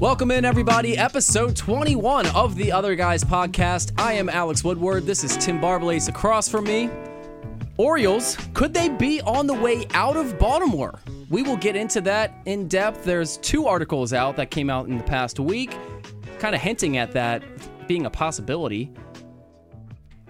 Welcome in, everybody. Episode 21 of the Other Guys podcast. I am Alex Woodward. This is Tim Barbalace across from me. Orioles, could they be on the way out of Baltimore? We will get into that in depth. There's two articles out that came out in the past week, kind of hinting at that being a possibility.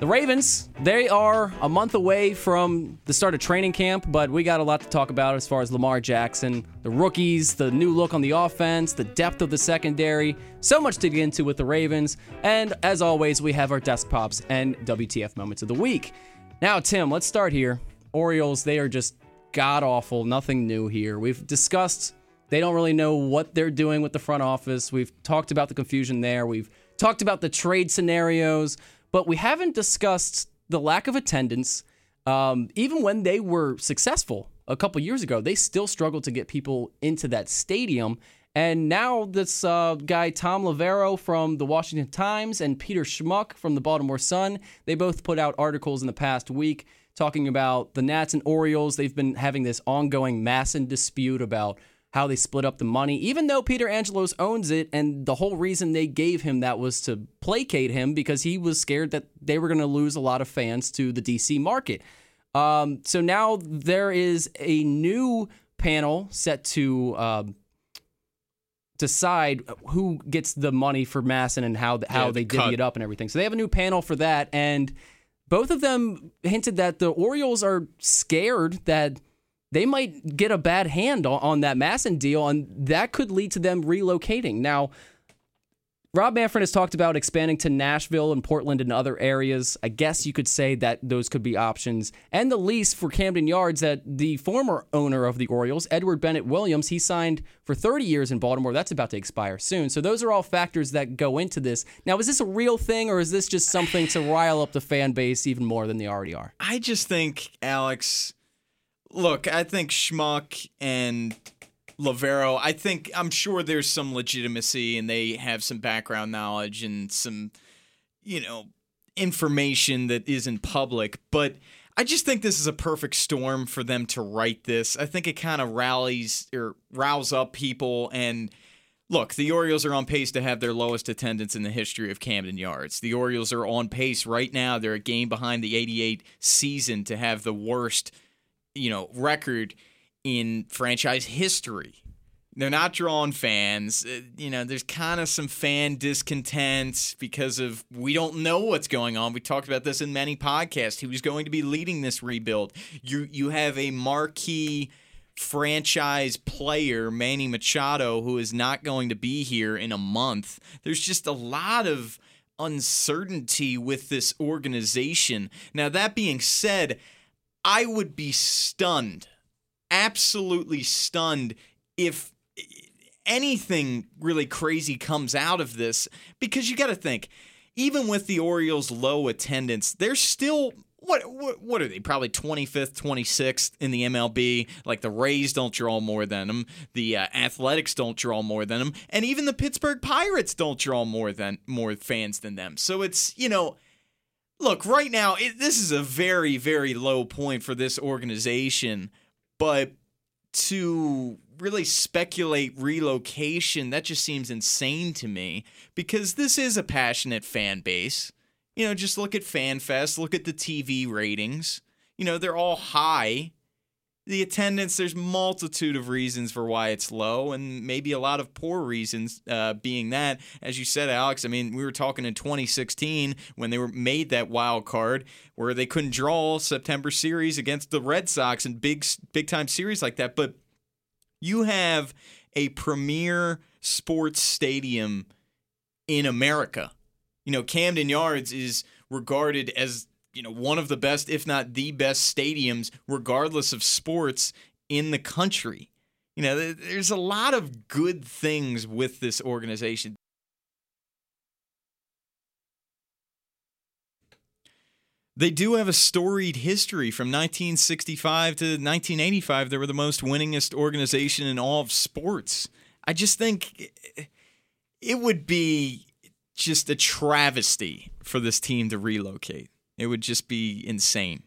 The Ravens, they are a month away from the start of training camp, but we got a lot to talk about as far as Lamar Jackson, the rookies, the new look on the offense, the depth of the secondary. So much to get into with the Ravens. And as always, we have our desk pops and WTF moments of the week. Now, Tim, let's start here. Orioles, they are just god awful, nothing new here. We've discussed they don't really know what they're doing with the front office. We've talked about the confusion there. We've talked about the trade scenarios but we haven't discussed the lack of attendance. Um, even when they were successful a couple years ago, they still struggled to get people into that stadium. And now this uh, guy Tom Loverro from the Washington Times and Peter Schmuck from the Baltimore Sun, they both put out articles in the past week talking about the Nats and Orioles. They've been having this ongoing MASN dispute about how they split up the money, even though Peter Angelos owns it. And the whole reason they gave him that was to placate him because he was scared that they were going to lose a lot of fans to the DC market. Um, so now there is a new panel set to uh, decide who gets the money for MASN and how how yeah, they divvy cut. it up and everything. So they have a new panel for that, and both of them hinted that the Orioles are scared that they might get a bad hand on, on that MASN deal, and that could lead to them relocating. Now, Rob Manfred has talked about expanding to Nashville and Portland and other areas. I guess you could say that those could be options. And the lease for Camden Yards that the former owner of the Orioles, Edward Bennett Williams, he signed for 30 years in Baltimore. That's about to expire soon. So those are all factors that go into this. Now, is this a real thing or is this just something to rile up the fan base even more than they already are? I just think, Alex, look, I think Schmuck and Loverro, I think I'm sure there's some legitimacy and they have some background knowledge and some, you know, information that isn't public, but I just think this is a perfect storm for them to write this. I think it kind of rallies or rouse up people and look, the Orioles are on pace to have their lowest attendance in the history of Camden Yards. The Orioles are on pace right now. They're a game behind the 88 season to have the worst you know, record in franchise history. They're not drawing fans. Uh, you know, there's kind of some fan discontent because of we don't know what's going on. We talked about this in many podcasts. Who's going to be leading this rebuild? You you have a marquee franchise player, Manny Machado, who is not going to be here in a month. There's just a lot of uncertainty with this organization. Now, that being said, I would be stunned, absolutely stunned, if anything really crazy comes out of this. Because you got to think, even with the Orioles' low attendance, they're still what, what what are they? Probably 25th, 26th in the MLB. Like the Rays don't draw more than them, the uh, Athletics don't draw more than them, and even the Pittsburgh Pirates don't draw more than more fans than them. So it's you know look, right now, it, this is a very, very low point for this organization, but to really speculate relocation, that just seems insane to me because this is a passionate fan base. You know, just look at FanFest, look at the TV ratings. You know, they're all high the attendance there's multitude of reasons for why it's low and maybe a lot of poor reasons uh, being that as you said alex i mean we were talking in 2016 when they were made that wild card where they couldn't draw september series against the red sox and big big time series like that but you have a premier sports stadium in america. You know camden yards is regarded as you know one of the best, if not the best, stadiums, regardless of sports in the country. You know, there's a lot of good things with this organization. They do have a storied history from 1965 to 1985. They were the most winningest organization in all of sports. I just think it would be just a travesty for this team to relocate. It would just be insane.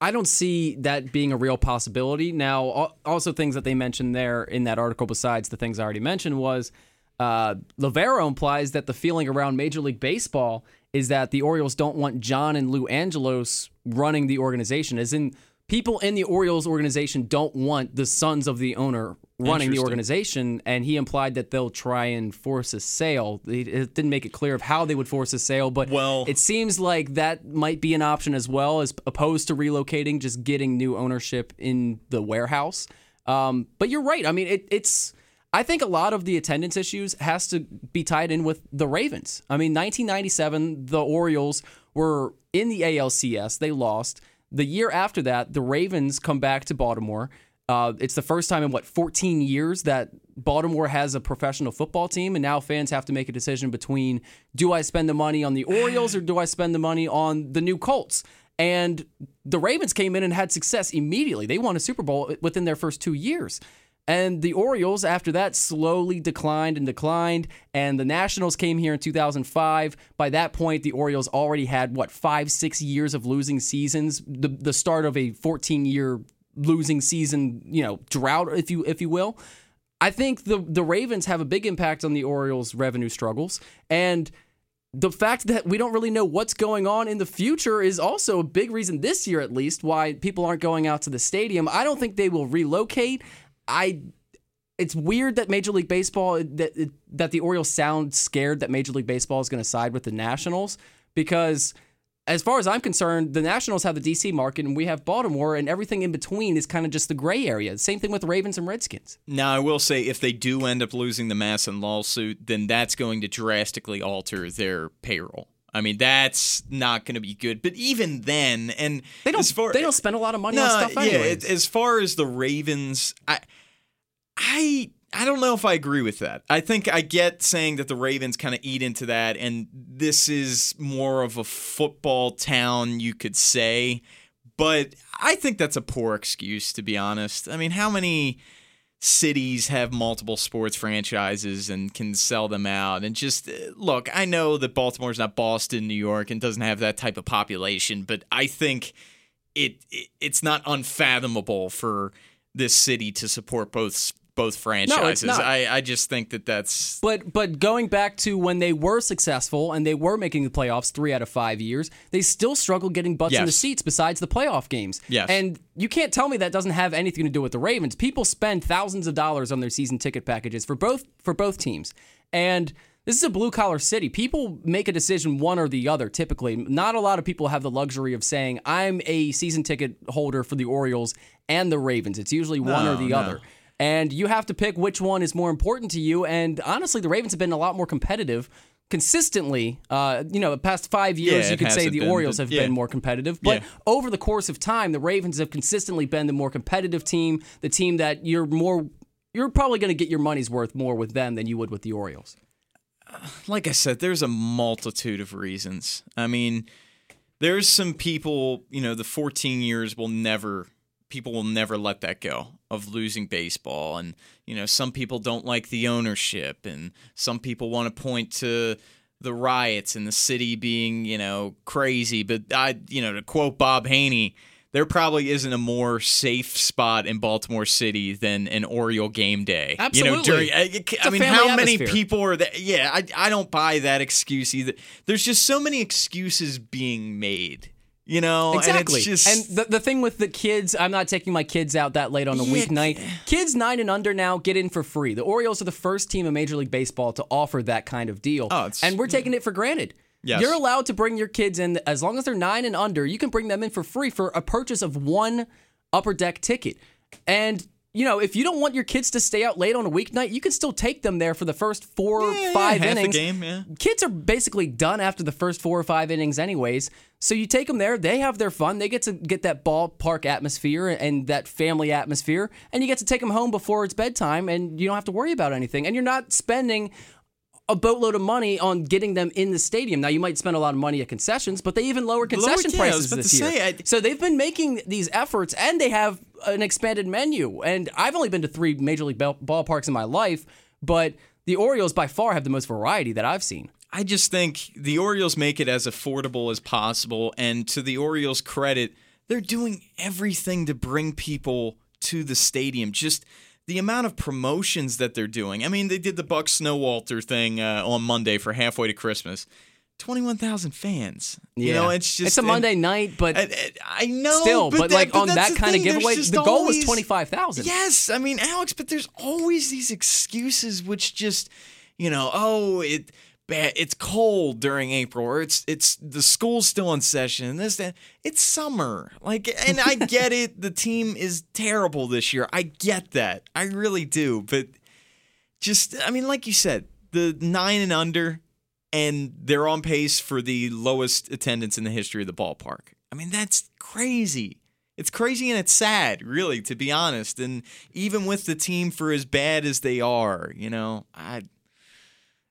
I don't see that being a real possibility. Now, also things that they mentioned there in that article, besides the things I already mentioned, was uh, Loverro implies that the feeling around Major League Baseball is that the Orioles don't want John and Lou Angelos running the organization, as in people in the Orioles organization don't want the sons of the owner running the organization, and he implied that they'll try and force a sale. It didn't make it clear of how they would force a sale, but well, it seems like that might be an option as well, as opposed to relocating, just getting new ownership in the warehouse. Um, but you're right. I mean, it, it's. I think a lot of the attendance issues has to be tied in with the Ravens. I mean, 1997, the Orioles were in the ALCS. They lost. The year after that, the Ravens come back to Baltimore. Uh, it's the first time in what 14 years that Baltimore has a professional football team, and now fans have to make a decision between do I spend the money on the Orioles or do I spend the money on the new Colts? And the Ravens came in and had success immediately. They won a Super Bowl within their first two years. And the Orioles, after that, slowly declined and declined. And the Nationals came here in 2005. By that point, the Orioles already had, what, five, six years of losing seasons, the, the start of a 14 year losing season, you know, drought, if you if you will. I think the the Ravens have a big impact on the Orioles' revenue struggles, and the fact that we don't really know what's going on in the future is also a big reason this year, at least, why people aren't going out to the stadium. I don't think they will relocate. I. It's weird that Major League Baseball that that the Orioles sound scared that Major League Baseball is going to side with the Nationals because as far as I'm concerned, the Nationals have the DC market and we have Baltimore, and everything in between is kind of just the gray area. Same thing with Ravens and Redskins. Now, I will say if they do end up losing the MASN lawsuit, then that's going to drastically alter their payroll. I mean, that's not going to be good. But even then, and they don't far, they don't spend a lot of money no, on stuff. Anyways. Yeah, as far as the Ravens, I I I don't know if I agree with that. I think I get saying that the Ravens kind of eat into that, and this is more of a football town, you could say. But I think that's a poor excuse, to be honest. I mean, how many cities have multiple sports franchises and can sell them out? And just uh, look, I know that Baltimore's not Boston, New York, and doesn't have that type of population, but I think it, it it's not unfathomable for this city to support both both franchises. No, I, I just think that that's. But but going back to when they were successful and they were making the playoffs three out of five years, they still struggled getting butts yes. in the seats besides the playoff games. Yes. And you can't tell me that doesn't have anything to do with the Ravens. People spend thousands of dollars on their season ticket packages for both for both teams, and. This is a blue collar city. People make a decision one or the other typically. Not a lot of people have the luxury of saying, I'm a season ticket holder for the Orioles and the Ravens. It's usually one no, or the no. other and you have to pick which one is more important to you. And honestly, the Ravens have been a lot more competitive consistently. Uh, you know, the past five years, yeah, you could say the been, Orioles have yeah. been more competitive. But yeah. over the course of time, the Ravens have consistently been the more competitive team, the team that you're more. You're probably going to get your money's worth more with them than you would with the Orioles. Like I said, there's a multitude of reasons. I mean, there's some people, you know, the 14 years will never people will never let that go of losing baseball and you know some people don't like the ownership and some people want to point to the riots in the city being you know crazy but i you know to quote bob haynie there probably isn't a more safe spot in Baltimore City than an Oriole game day. Absolutely. You know, during, uh, I, I mean, how many people are that? Yeah, I, I don't buy that excuse either. There's just so many excuses being made you know exactly and, just... and the, the thing with the kids i'm not taking my kids out that late on a yeah. weeknight kids nine and under now get in for free the orioles are the first team in major league baseball to offer that kind of deal oh, and we're taking it for granted Yes. You're allowed to bring your kids in as long as they're nine and under. You can bring them in for free for a purchase of one upper deck ticket. And you know, if you don't want your kids to stay out late on a weeknight, you can still take them there for the first four, yeah, five yeah, innings. game, yeah. Kids are basically done after the first four or five innings, anyways. So you take them there, they have their fun, they get to get that ballpark atmosphere and that family atmosphere, and you get to take them home before it's bedtime, and you don't have to worry about anything. And you're not spending a boatload of money on getting them in the stadium. Now you might spend a lot of money at concessions, but they even lower concession lower, yeah, prices this year. Say, I, so they've been making these efforts, and they have an expanded menu. And I've only been to three major league ballparks in my life, but the Orioles by far have the most variety that I've seen. I just think the Orioles make it as affordable as possible, and to the Orioles' credit they're doing everything to bring people to the stadium. Just the amount of promotions that they're doing. I mean, they did the Buck Snowalter thing uh, on Monday for halfway to Christmas. 21,000 fans. You know, it's just it's a Monday night, but I, I- know, still, but, that- like on that kind thing, of giveaway, the goal was twenty five thousand. Yes, I mean Alex, but there's always these excuses which just, you know, oh, it bad it's cold during April or it's it's the school's still in session and this that it's summer. Like and I get it, the team is terrible this year. I get that. I really do, but just I mean like you said, the 9 and under and they're on pace for the lowest attendance in the history of the ballpark. I mean, that's crazy. It's crazy and it's sad, really, to be honest. And even with the team for as bad as they are, you know, I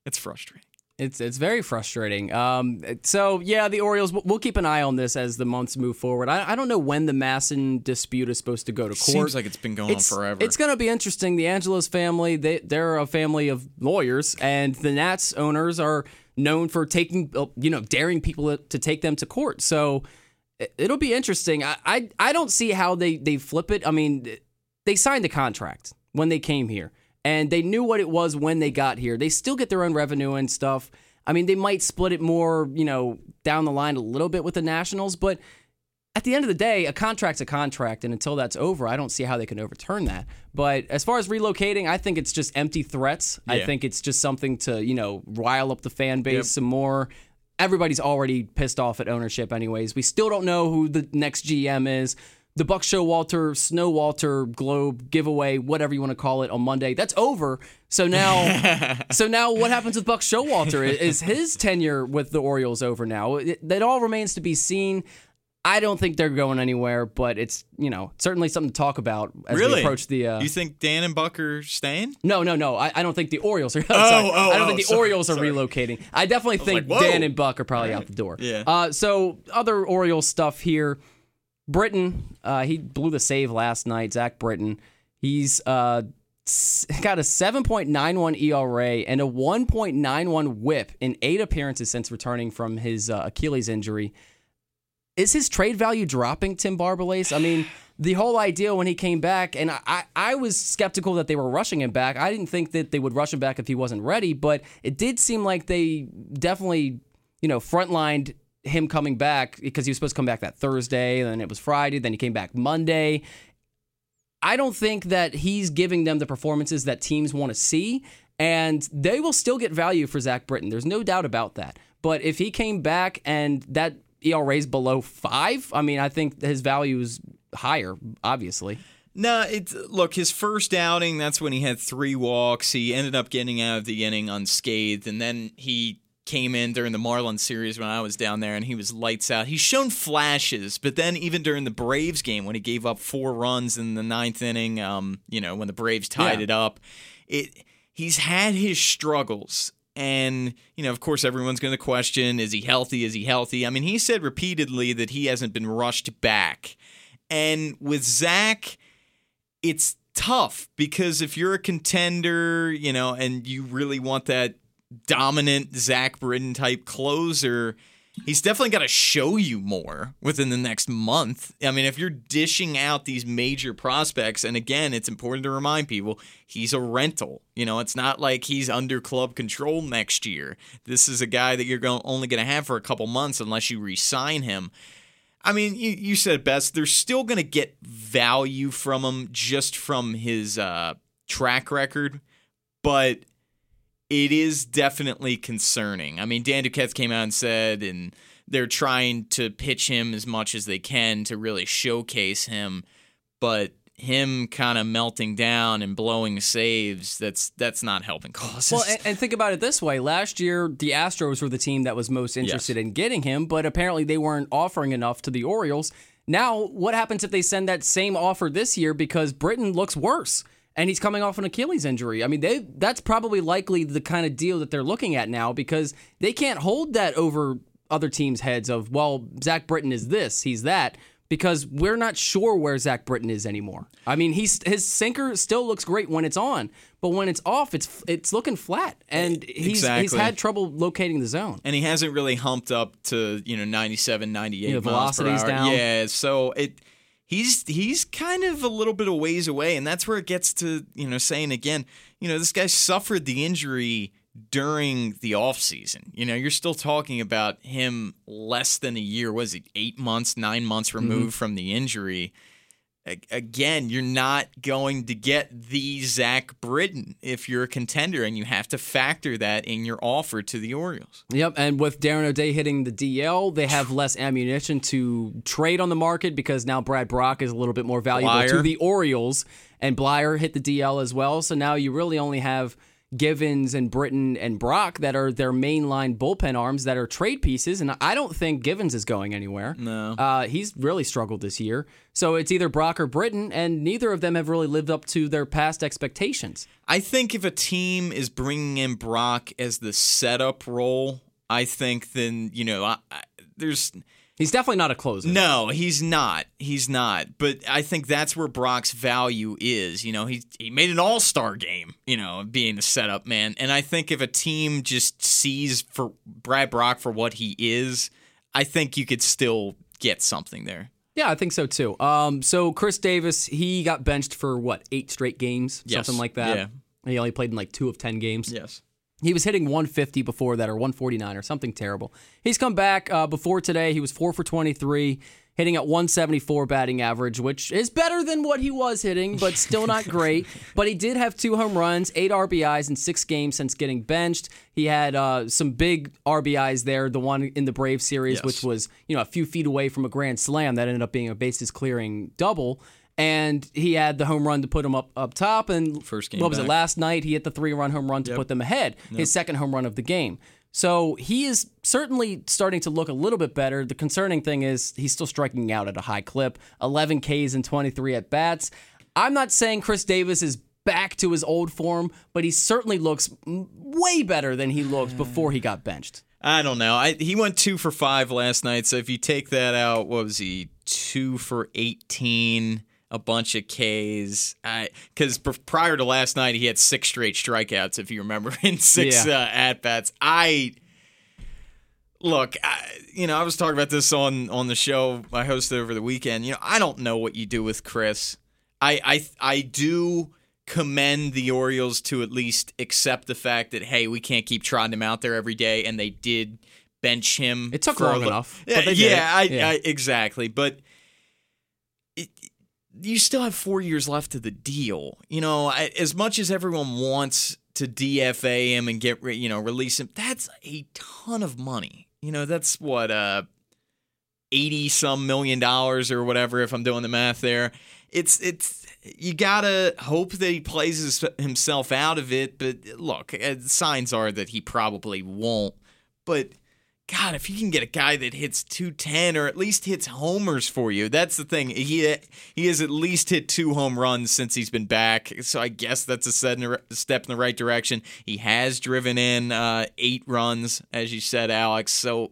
it's frustrating. It's it's very frustrating. Um, so yeah, the Orioles. We'll keep an eye on this as the months move forward. I, I don't know when the MASN dispute is supposed to go to court. Seems like it's been going it's, on forever. It's going to be interesting. The Angelos family, they they're a family of lawyers, and the Nats owners are known for taking, uh, you know, daring people to take them to court. So it- it'll be interesting. I I, I don't see how they they flip it. I mean, they signed the contract when they came here, and they knew what it was when they got here. They still get their own revenue and stuff. I mean, they might split it more, you know, down the line a little bit with the Nationals, but at the end of the day, a contract's a contract, and until that's over, I don't see how they can overturn that. But as far as relocating, I think it's just empty threats. I think it's just something to, you know, rile up the fan base Yep. some more. Everybody's already pissed off at ownership, anyways. We still don't know who the next GM is. The Buck Show Walter, Snow Walter Globe giveaway, whatever you want to call it, on Monday. That's over. So now, so now, what happens with Buck Showalter? Is his tenure with the Orioles over now? It, that all remains to be seen. I don't think they're going anywhere, but it's you know certainly something to talk about as we really approach the. Uh, you think Dan and Buck are staying? no, no, no. I, I don't think the Orioles are. sorry. oh, I don't oh, think the sorry, Orioles are sorry. relocating. I definitely think like. Dan and Buck are probably out the door. Yeah. Uh, so other Orioles stuff here. Britton, uh, he blew the save last night. Zach Britton, he's uh, got a 7.91 ERA and a 1.91 WHIP in eight appearances since returning from his uh, Achilles injury. Is his trade value dropping, Tim Barbalace? I mean, the whole idea when he came back, and I, I, was skeptical that they were rushing him back. I didn't think that they would rush him back if he wasn't ready, but it did seem like they definitely, you know, frontlined him coming back because he was supposed to come back that Thursday, then it was Friday, then he came back Monday. I don't think that he's giving them the performances that teams want to see, and they will still get value for Zach Britton. There's no doubt about that. But if he came back and that ERA is below five, I mean, I think his value is higher, obviously. No, it's look, his first outing, that's when he had three walks. He ended up getting out of the inning unscathed, and then he came in during the Marlins series when I was down there and he was lights out. He's shown flashes, but then even during the Braves game when he gave up four runs in the ninth inning, um, you know, when the Braves tied Yeah. it up, it he's had his struggles. And, you know, of course, everyone's going to question is he healthy? Is he healthy? I mean, he said repeatedly that he hasn't been rushed back. And with Zach, it's tough because if you're a contender, you know, and you really want that dominant Zach Britton type closer, he's definitely got to show you more within the next month. I mean, if you're dishing out these major prospects, and again, it's important to remind people he's a rental. You know, it's not like he's under club control next year. This is a guy that you're going only going to have for a couple months unless you re-sign him. I mean, you, you said best. They're still going to get value from him just from his uh, track record, but it is definitely concerning. I mean, Dan Duquette came out and said, and they're trying to pitch him as much as they can to really showcase him, but him kind of melting down and blowing saves that's that's not helping causes. Well, and, and think about it this way: last year, the Astros were the team that was most interested in getting him, but apparently they weren't offering enough to the Orioles. Now, what happens if they send that same offer this year because Britton looks worse and he's coming off an Achilles injury? I mean, they that's probably likely the kind of deal that they're looking at now because they can't hold that over other teams' heads of well, Zach Britton is this, he's that. because we're not sure where Zach Britton is anymore. I mean, he's his sinker still looks great when it's on, but when it's off, it's it's looking flat, and he's he's had trouble locating the zone. and he hasn't really humped up to you know 97 98 Yeah, miles per hour. down. yeah so it he's he's kind of a little bit of ways away and that's where it gets to you know saying again you know this guy suffered the injury during the offseason. You know you're still talking about him less than a year. Was it? Eight months nine months removed mm-hmm. from the injury again, you're not going to get the Zach Britton if you're a contender, and you have to factor that in your offer to the Orioles. Yep, and with Darren O'Day hitting the DL, they have less ammunition to trade on the market because now Brad Brach is a little bit more valuable to the Orioles, and Bleier hit the DL as well. So now you really only have Givens and Britton and Brach that are their mainline bullpen arms that are trade pieces, and I don't think Givens is going anywhere. No. Uh, he's really struggled this year. So it's either Brach or Britton, and neither of them have really lived up to their past expectations. I think if a team is bringing in Brach as the setup role, I think then you know I, I, there's He's definitely not a closer. no, he's not, he's not. But I think that's where Brach's value is. You know, he he made an All Star game. You know, being a setup man, and I think if a team just sees for Brad Brach for what he is, I think you could still get something there. Yeah, I think so too. Um, so Chris Davis, he got benched for what eight straight games, Yes. something like that. Yeah. He only played in like two of ten games. Yes. He was hitting 150 before that, or 149, or something terrible. He's come back uh, before today. He was four for 23, hitting at 174 batting average, which is better than what he was hitting, but still not great. But he did have two home runs, eight RBIs in six games since getting benched. He had uh, some big RBIs there. The one in the Brave series, Yes. which was you know a few feet away from a grand slam, that ended up being a bases clearing double. And he had the home run to put him up up top. And First game what was it last night? He hit the three run home run to put them ahead. His second home run of the game. So he is certainly starting to look a little bit better. The concerning thing is he's still striking out at a high clip 11 Ks and 23 at bats. I'm not saying Chris Davis is back to his old form, but he certainly looks way better than he looked before he got benched. I don't know. I, he went two for five last night. So if you take that out, what was he? Two for eighteen, a bunch of Ks. Because prior to last night, he had six straight strikeouts. If you remember, in six Yeah. uh, at bats. I look. I, you know, I was talking about this on on the show I hosted over the weekend. You know, I don't know what you do with Chris. I I I do commend the Orioles to at least accept the fact that hey, we can't keep trotting him out there every day, and they did bench him. It took long li- enough, Yeah, yeah. I, Yeah. I, exactly. But you still have four years left of the deal. You know, I, as much as everyone wants to DFA him and get you know release him, that's a ton of money. You know, that's what uh eighty some million dollars or whatever. If I'm doing the math there, it's it's you gotta hope that he plays himself out of it. But look, uh, signs are that he probably won't. But God, if you can get a guy that hits 210 or at least hits homers for you, that's the thing. He he has at least hit two home runs since he's been back. So I guess that's a set in the- step in the right direction. He has driven in uh, eight runs, as you said, Alex. So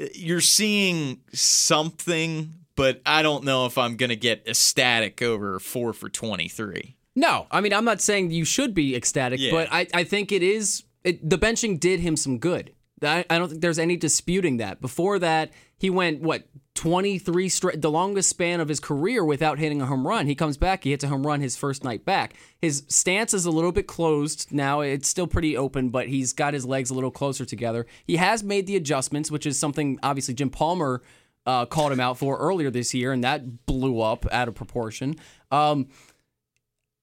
uh, you're seeing something, but I don't know if I'm going to get ecstatic over four for 23. No, I mean I'm not saying you should be ecstatic, Yeah. but I, I think it is it, the benching did him some good. I, don't think there's any disputing that. Before that, he went what 23 straight, the longest span of his career without hitting a home run. He comes back, he hits a home run his first night back. His stance is a little bit closed now. It's still pretty open, but he's got his legs a little closer together. He has made the adjustments, which is something obviously Jim Palmer uh, called him out for earlier this year, and that blew up out of proportion. Um,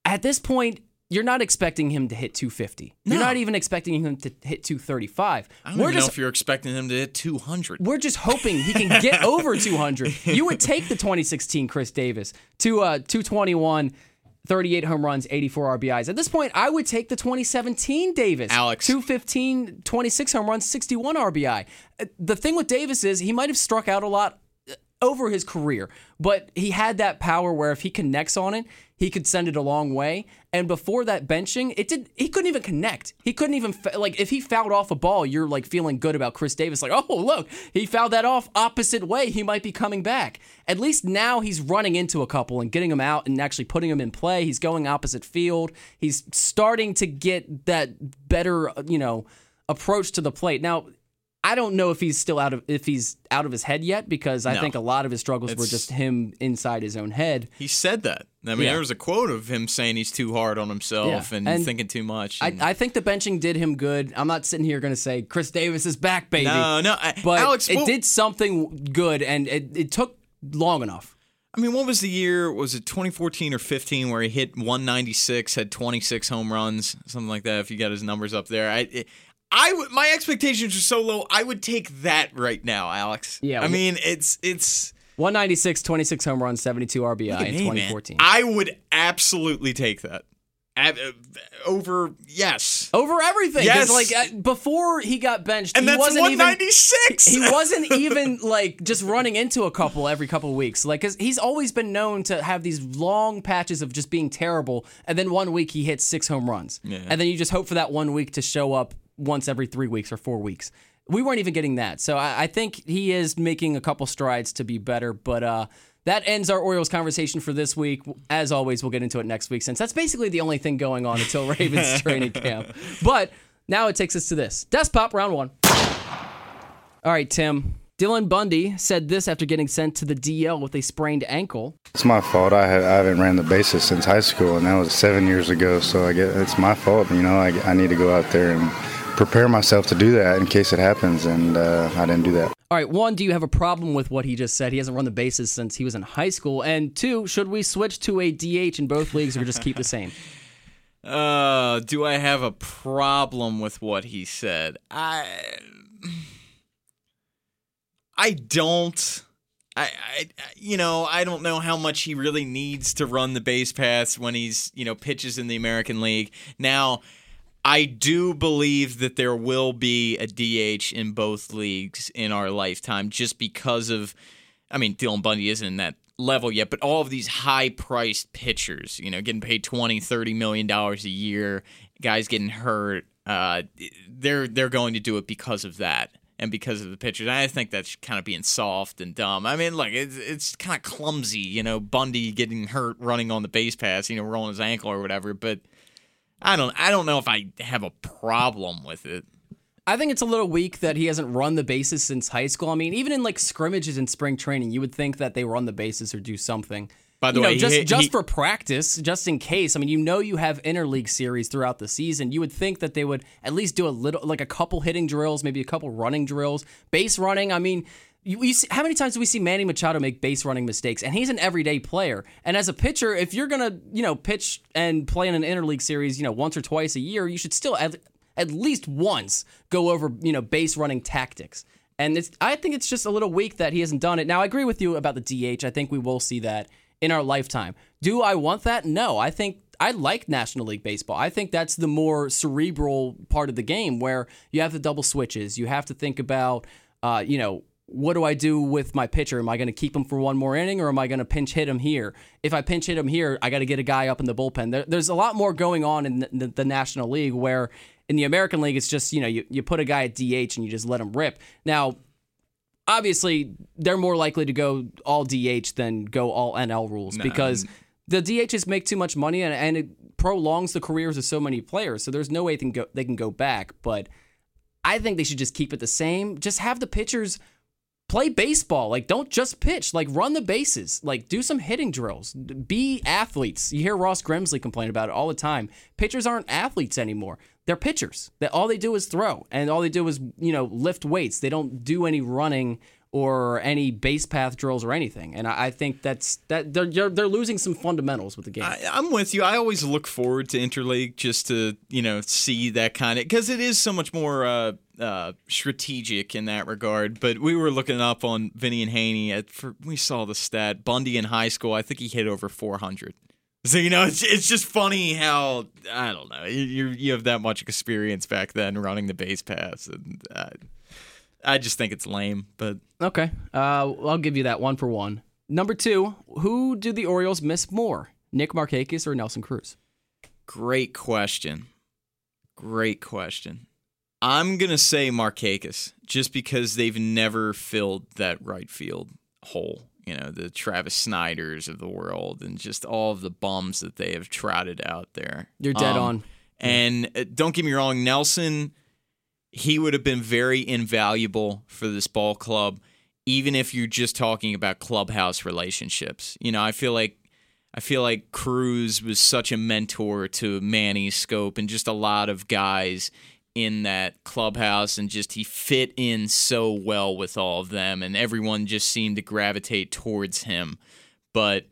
at this point, you're not expecting him to hit 250. You're not even expecting him to hit 235. I don't We're even just know if you're expecting him to hit 200. we're just hoping he can get over 200. You would take the 2016 Chris Davis to uh 221 38 home runs, 84 RBIs. At this point, I would take the 2017 Davis. Alex. 215, 26 home runs, 61 RBI. Uh, The thing with Davis is he might have struck out a lot uh, over his career, but he had that power where if he connects on it, he could send it a long way. And before that benching, it did. He couldn't even connect. He couldn't even like if he fouled off a ball, you're like feeling good about Chris Davis. Like, oh look, he fouled that off opposite way. He might be coming back. At least now he's running into a couple and getting them out and actually putting them in play. He's going opposite field. He's starting to get that better, you know, approach to the plate. Now I don't know if he's still out of if he's out of his head yet because I No. think a lot of his struggles were just him inside his own head. He said that. I mean, Yeah. there was a quote of him saying he's too hard on himself Yeah. and, And thinking too much. I, and- I think the benching did him good. I'm not sitting here going to say Chris Davis is back, baby. no, no. I, but Alex, it did something good, and it, it took long enough. I mean, what was the year? Was it 2014 or 15 where he hit 196, had 26 home runs, something like that? If you got his numbers up there, I, it, I would. My expectations are so low. I would take that right now, Alex. Yeah, I mean, it's it's. 196, 26 home runs, 72 RBI in me, man. 2014. I would absolutely take that. Ab- uh, over yes, Over everything. Yes. Like uh, before he got benched, and he that's wasn't even 196. he wasn't even like just running into a couple every couple weeks. Like, cause he's always been known to have these long patches of just being terrible, and then one week he hits six home runs, Yeah. and then you just hope for that one week to show up once every three weeks or four weeks. We weren't even getting that, so I, I think he is making a couple strides to be better. But uh, that ends our Orioles conversation for this week. As always, we'll get into it next week since that's basically the only thing going on until Ravens training camp. But now it takes us to this Desk Pop round one. All right, Tim. Dylan Bundy said this after getting sent to the DL with a sprained ankle. It's my fault. I, ha- I haven't ran the bases since high school, and that was seven years ago. So I get it's my fault. You know, I, I need to go out there and prepare myself to do that in case it happens, and uh, I didn't do that. All right, one, do you have a problem with what he just said? He hasn't run the bases since he was in high school. And two, should we switch to a DH in both leagues or just keep the same? Uh, do I have a problem with what he said? I I don't. I, I you know I don't know how much he really needs to run the base paths when he's you know pitches in the American League. Now, I do believe that there will be a DH in both leagues in our lifetime, just because of. I mean, Dylan Bundy isn't in that level yet, but all of these high-priced pitchers, you know, getting paid 20, 30 million dollars a year, guys getting hurt, uh, they're they're going to do it because of that and because of the pitchers. I think that's kind of being soft and dumb. I mean, look, it's it's kind of clumsy, you know, Bundy getting hurt running on the base pass, you know, rolling his ankle or whatever, but I don't I don't know if I have a problem with it. I think it's a little weak that he hasn't run the bases since high school. I mean, even in like scrimmages in spring training, you would think that they run the bases or do something. By the you way, he just just he- for practice, just in case. I mean, you know, you have interleague series throughout the season. You would think that they would at least do a little, like a couple hitting drills, maybe a couple running drills, base running. I mean. You, you see, how many times do we see Manny Machado make base running mistakes? And he's an everyday player. And as a pitcher, if you're gonna, you know, pitch and play in an interleague series, you know, once or twice a year, you should still at, at least once go over, you know, base running tactics. And I think it's just a little weak that he hasn't done it. Now, I agree with you about the DH. I think we will see that in our lifetime. Do I want that? No. I think I like National League Baseball. I think that's the more cerebral part of the game where you have the double switches. You have to think about, uh, you know, what do I do with my pitcher? Am I going to keep him for one more inning or am I going to pinch hit him here? If I pinch hit him here, I got to get a guy up in the bullpen. There, there's a lot more going on in the, the, National League where in the American League, it's just, you know, you, you put a guy at DH and you just let him rip. Now, obviously they're more likely to go all DH than go all NL rules because the DHs make too much money and, and it prolongs the careers of so many players. So there's no way they can go they can go back. But I think they should just keep it the same. Just have the pitchers play baseball. Like don't just pitch. Like run the bases. Like do some hitting drills. Be athletes. You hear Ross Grimsley complain about it all the time. Pitchers aren't athletes anymore. They're pitchers. That all they do is throw and all they do is, you know, lift weights. They don't do any running or any base path drills or anything. And I, think that's that they're they're losing some fundamentals with the game. I, I'm with you. I always look forward to interleague just to you know see that kind of because it is so much more uh, uh, strategic in that regard. But we were looking up on Vinny and Haynie. At, for, we saw the stat Bundy in high school. I think he hit over 400. So you know, it's it's just funny how I don't know you you have that much experience back then running the base pass, and uh, I just think it's lame. But Okay, uh, I'll give you that one for one. Number two, who do the Orioles miss more, Nick Markakis or Nelson Cruz? great question. Great question. I'm gonna say Markakis just because they've never filled that right field hole. You know, the Travis Sniders of the world and just all of the bums that they have trotted out there. You're dead Um, on. And uh, don't get me wrong, Nelson, he would have been very invaluable for this ball club, even if you're just talking about clubhouse relationships. You know, I feel like I feel like Cruz was such a mentor to Manny Schoop and just a lot of guys in that clubhouse and just he fit in so well with all of them and everyone just seemed to gravitate towards him. But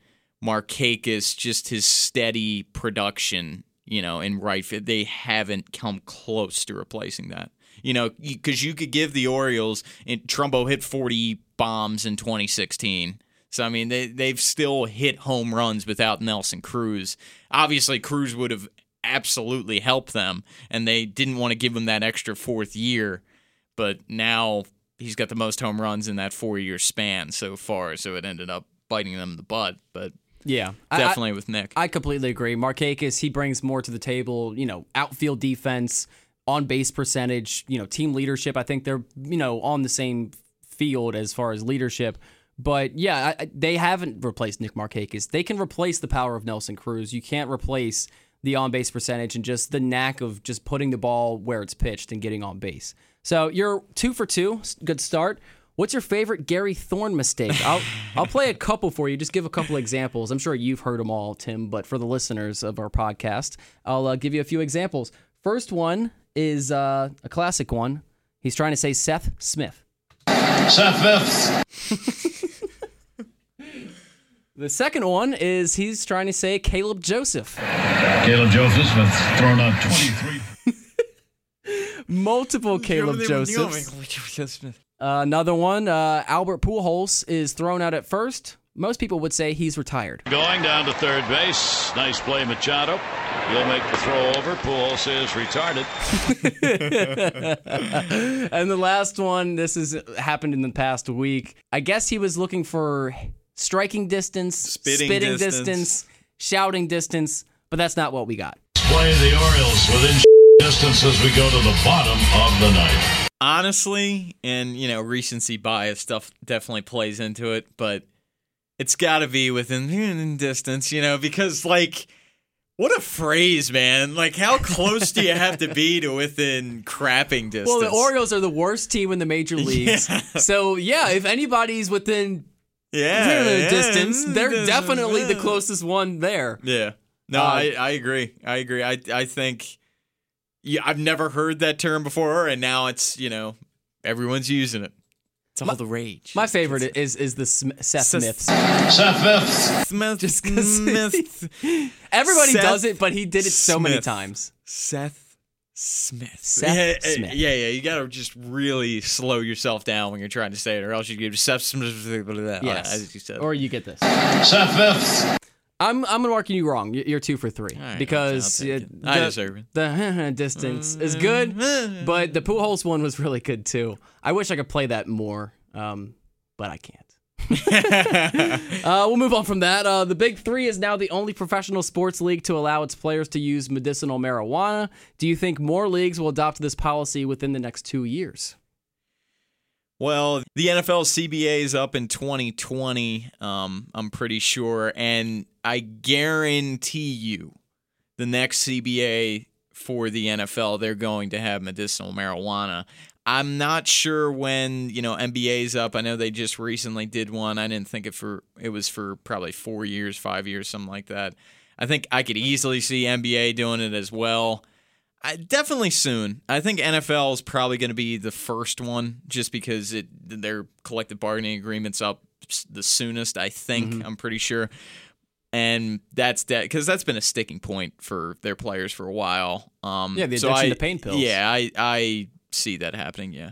Markakis, just his steady production, you know, in right they haven't come close to replacing that. You know, because you could give the Orioles, and Trumbo hit 40 bombs in 2016. So, I mean, they, they've still hit home runs without Nelson Cruz. Obviously, Cruz would have absolutely help them, and they didn't want to give him that extra fourth year. But now he's got the most home runs in that four year span so far. So it ended up biting them in the butt. But Yeah, I- I- definitely with Nick. I completely agree. Markakis, he brings more to the table, you know, outfield defense, on base percentage, you know, team leadership. I think they're, you know, on the same field as far as leadership. But yeah, I, I- they haven't replaced Nick Markakis. They can replace the power of Nelson Cruz. You can't replace the on base percentage and just the knack of just putting the ball where it's pitched and getting on base. So you're two for two. Good start. What's your favorite Gary Thorne mistake? I'll I'll play a couple for you. Just give a couple examples. I'm sure you've heard them all, Tim, but for the listeners of our podcast, I'll uh, give you a few examples. First one is uh, a classic one. He's trying to say Seth Smith. Seth Fifth. The second one is he's trying to say Caleb Joseph. Caleb Joseph has thrown out 23. Multiple Caleb Josephs. Uh, another one, uh, Albert Pujols is thrown out at first. Most people would say he's retired. Going down to third base. Nice play, Machado. He'll make the throw over. Pujols is retarded. And the last one, this has happened in the past week. I guess he was looking for striking distance, Spitting distance. distance. shouting distance, but that's not what we got. Play the Orioles within distance as we go to the bottom of the ninth. Honestly, and you know, recency bias stuff definitely plays into it, but it's got to be within distance, you know, because like what a phrase, man. Like how close do you have to be to within crapping distance? Well, the Orioles are the worst team in the major leagues. So, yeah, if anybody's within yeah, yeah, distance, they're distance, definitely the closest one there. Yeah. No, Uh, I, I agree. I agree. I I think yeah, I've never heard that term before and now it's, you know, everyone's using it. It's all the rage. My favorite is is the Sm- Seth Seth- Smiths. Seth Fifth. Smith, Just 'cause- Smith, Everybody Seth does it, but he did it so many times. Seth Smith. Seth yeah, uh, Smith. Yeah, yeah. You got to just really slow yourself down when you're trying to say it, or else you give Seth Smith. Yes. As you said. Or you get this. Seth Fifth. I'm I'm marking you wrong. You- You're two for three All right, because I'll take it. I the- deserve it. The distance is good, but the Pujols one was really good too. I wish I could play that more, um, but I can't. uh, we'll move on from that. Uh, the Big Three is now the only professional sports league to allow its players to use medicinal marijuana. Do you think more leagues will adopt this policy within the next two years? Well, the NFL CBA is up in 2020, um, I'm pretty sure, and I guarantee you the next CBA for the NFL, they're going to have medicinal marijuana. I'm not sure when, you know, NBA's up. I know they just recently did one. I didn't think it for it was for probably 4 years, 5 years, something like that. I think I could easily see NBA doing it as well. I, definitely soon. I think NFL is probably going to be the first one, just because it their collective bargaining agreements up the soonest. I think Mm-hmm. I'm pretty sure, and that's that because that's been a sticking point for their players for a while. Um, Yeah, the so addiction I- to pain pills. Yeah, I I see that happening. Yeah.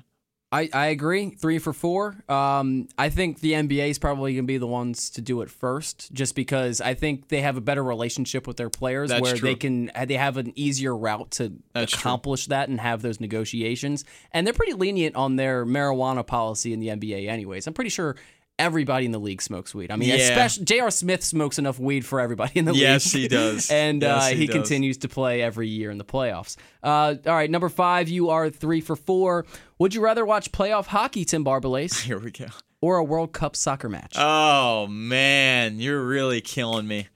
I, I agree. Three for four. Um, I think the NBA is probably going to be the ones to do it first, just because I think they have a better relationship with their players, That's where true. they can they have an easier route to That's true. accomplish that and have those negotiations. And they're pretty lenient on their marijuana policy in the NBA, anyways. I'm pretty sure everybody in the league smokes weed. I mean, Yeah. especially J.R. Smith smokes enough weed for everybody in the league. Yes, he does. and Yes, uh, he he, does. continues to play every year in the playoffs. Uh, all right, number five, you are three for four. Would you rather watch playoff hockey, Tim Barbalace, Here we go. or a World Cup soccer match? Oh man, you're really killing me.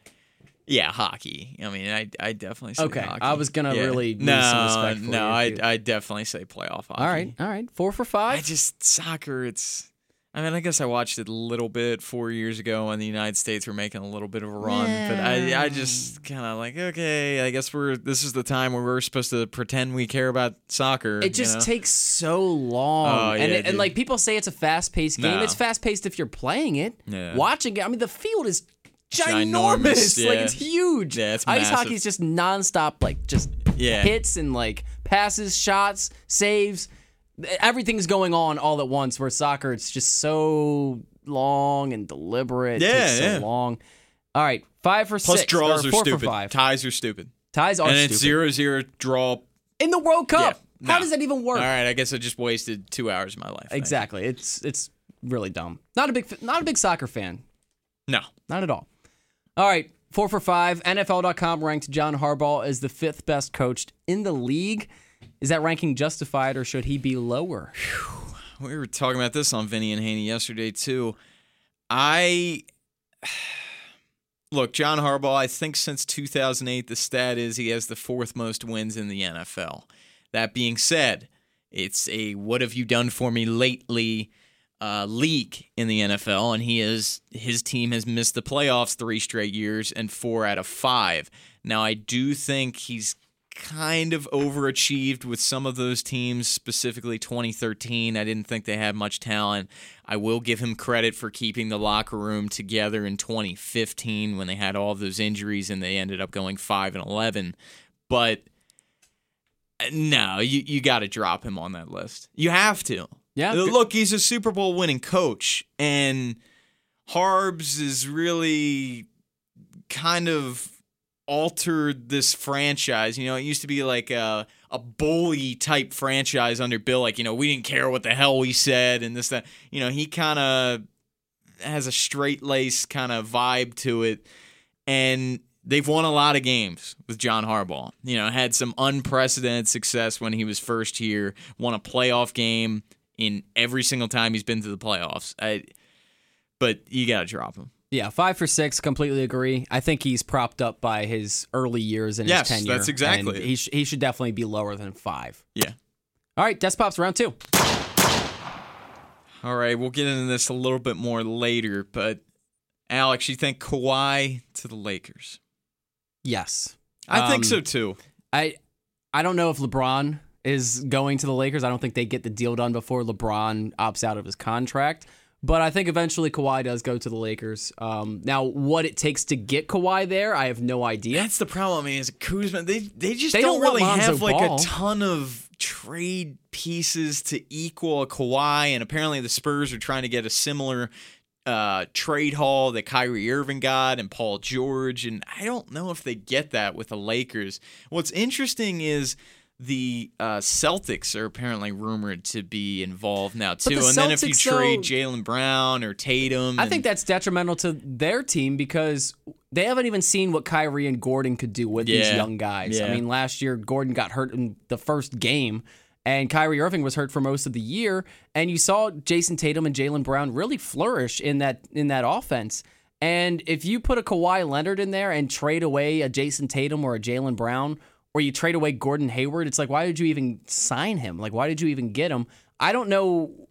Yeah, hockey. I mean, I I definitely say Okay, hockey. I was gonna Yeah. really no, some respect for no. I I definitely say playoff hockey. all right, all right, four for five. I just soccer. It's. I mean, I guess I watched it a little bit four years ago when the United States were making a little bit of a run, but I I just kind of like okay, I guess we're this is the time where we're supposed to pretend we care about soccer. It just you know? takes so long, Oh, and yeah, and like people say, it's a fast-paced game. No. It's fast-paced if you're playing it. Yeah. Watching it, I mean, the field is Ginormous, ginormous. Like it's huge. Yeah, it's Ice hockey is just nonstop, like just Yeah. hits and like passes, shots, saves. Everything's going on all at once. Where soccer, it's just so long and deliberate. It Yeah, so yeah. long. All right, five for plus six. draws are stupid. Ties are stupid. Ties are and stupid. it's zero zero draw. in the World Cup. Yeah, How does that even work? All right, I guess I just wasted two hours of my life. Exactly. It's it's really dumb. Not a big not a big soccer fan. No. Not at all. All right, four for five. NFL.com ranked John Harbaugh as the fifth best coached in the league. Is that ranking justified, or should he be lower? We were talking about this on Vinny and Haynie yesterday too. I look, John Harbaugh. I think since 2008, the stat is he has the fourth most wins in the NFL. That being said, it's a "What have you done for me lately?" Uh, in the NFL, and he is his team has missed the playoffs three straight years and four out of five. Now, I do think he's kind of overachieved with some of those teams, specifically 2013. I didn't think they had much talent. I will give him credit for keeping the locker room together in 2015 when they had all those injuries and they ended up going 5 and 11. But uh, no, you, you got to drop him on that list. You have to. Yeah, Uh, Look, he's a Super Bowl winning coach, and Harbs is really kind of altered this franchise. You know, it used to be like a a bully type franchise under Bill. Like, you know, we didn't care what the hell we said and this that. You know, he kind of has a straight lace kind of vibe to it, and they've won a lot of games with John Harbaugh. You know, had some unprecedented success when he was first here. Won a playoff game in every single time he's been to the playoffs. I, but you got to drop him. Yeah, five for six. Completely agree. I think he's propped up by his early years and Yes, his tenure. Yes, that's exactly and. He, sh- he should definitely be lower than five. Yeah. All right, Desk Pops round two. All right, we'll get into this a little bit more later, but Alex, you think Kawhi to the Lakers? Yes, I think Um, so too. I I don't know if LeBron is going to the Lakers. I don't think they get the deal done before LeBron opts out of his contract. But I think eventually Kawhi does go to the Lakers. Um, now, what it takes to get Kawhi there, I have no idea. That's the problem. I mean, is Kuzma. They they just They don't, don't really have like a ton of trade pieces to equal a Kawhi, and apparently the Spurs are trying to get a similar uh, trade haul that Kyrie Irving got and Paul George, and I don't know if they get that with the Lakers. What's interesting is. The uh, Celtics are apparently rumored to be involved now too, the and then if you trade Jaylen Brown or Tatum, I and- think that's detrimental to their team because they haven't even seen what Kyrie and Gordon could do with these young guys. I mean, last year Gordon got hurt in the first game, and Kyrie Irving was hurt for most of the year. And you saw Jayson Tatum and Jaylen Brown really flourish in that in that offense. And if you put a Kawhi Leonard in there and trade away a Jayson Tatum or a Jaylen Brown, or you trade away Gordon Hayward, it's like why did you even sign him? Like why did you even get him? I don't know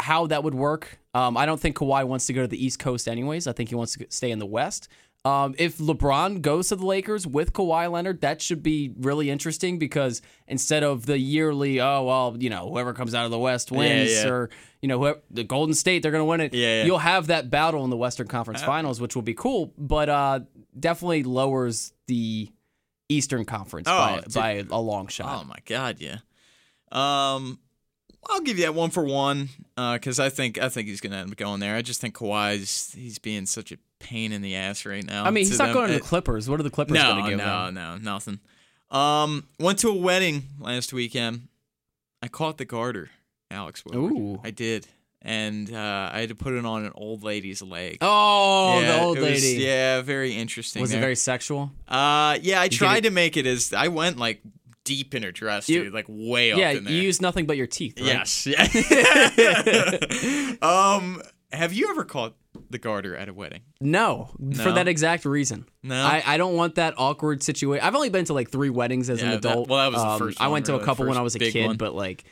how that would work. Um, I don't think Kawhi wants to go to the East Coast anyways. I think he wants to stay in the West. Um, if LeBron goes to the Lakers with Kawhi Leonard, that should be really interesting because instead of the yearly, oh well, you know, whoever comes out of the West wins, yeah. or you know, whoever, the Golden State, they're going to win it. Yeah, Uh, yeah. You'll have that battle in the Western Conference Finals, which will be cool, but uh, definitely lowers the Eastern Conference Oh, by, dude. by a long shot. Oh my god, yeah. Um I'll give you that one for one because I think I think he's gonna end up going there. I just think Kawhi's he's being such a pain in the ass right now. I mean, he's not them. going to the Clippers. What are the Clippers no, going to give no, him? no, nothing. Um, went to a wedding last weekend. I caught the garter, Alex Woodward. Ooh. I did, and uh, I had to put it on an old lady's leg. Oh, Yeah, the old it was- lady. yeah, very interesting. Was it very sexual? Uh, yeah, I get tried to make it as I went like deep in her dress, You- dude, like way up Yeah, in there. you use nothing but your teeth, right? Yes. Yeah. um, have you ever caught the garter at a wedding? No, for that exact reason. No? I, I don't want that awkward situation. I've only been to like three weddings as an Yeah, that- adult. well, that was the Um, first I went to really, a couple when I was a kid, one. but like,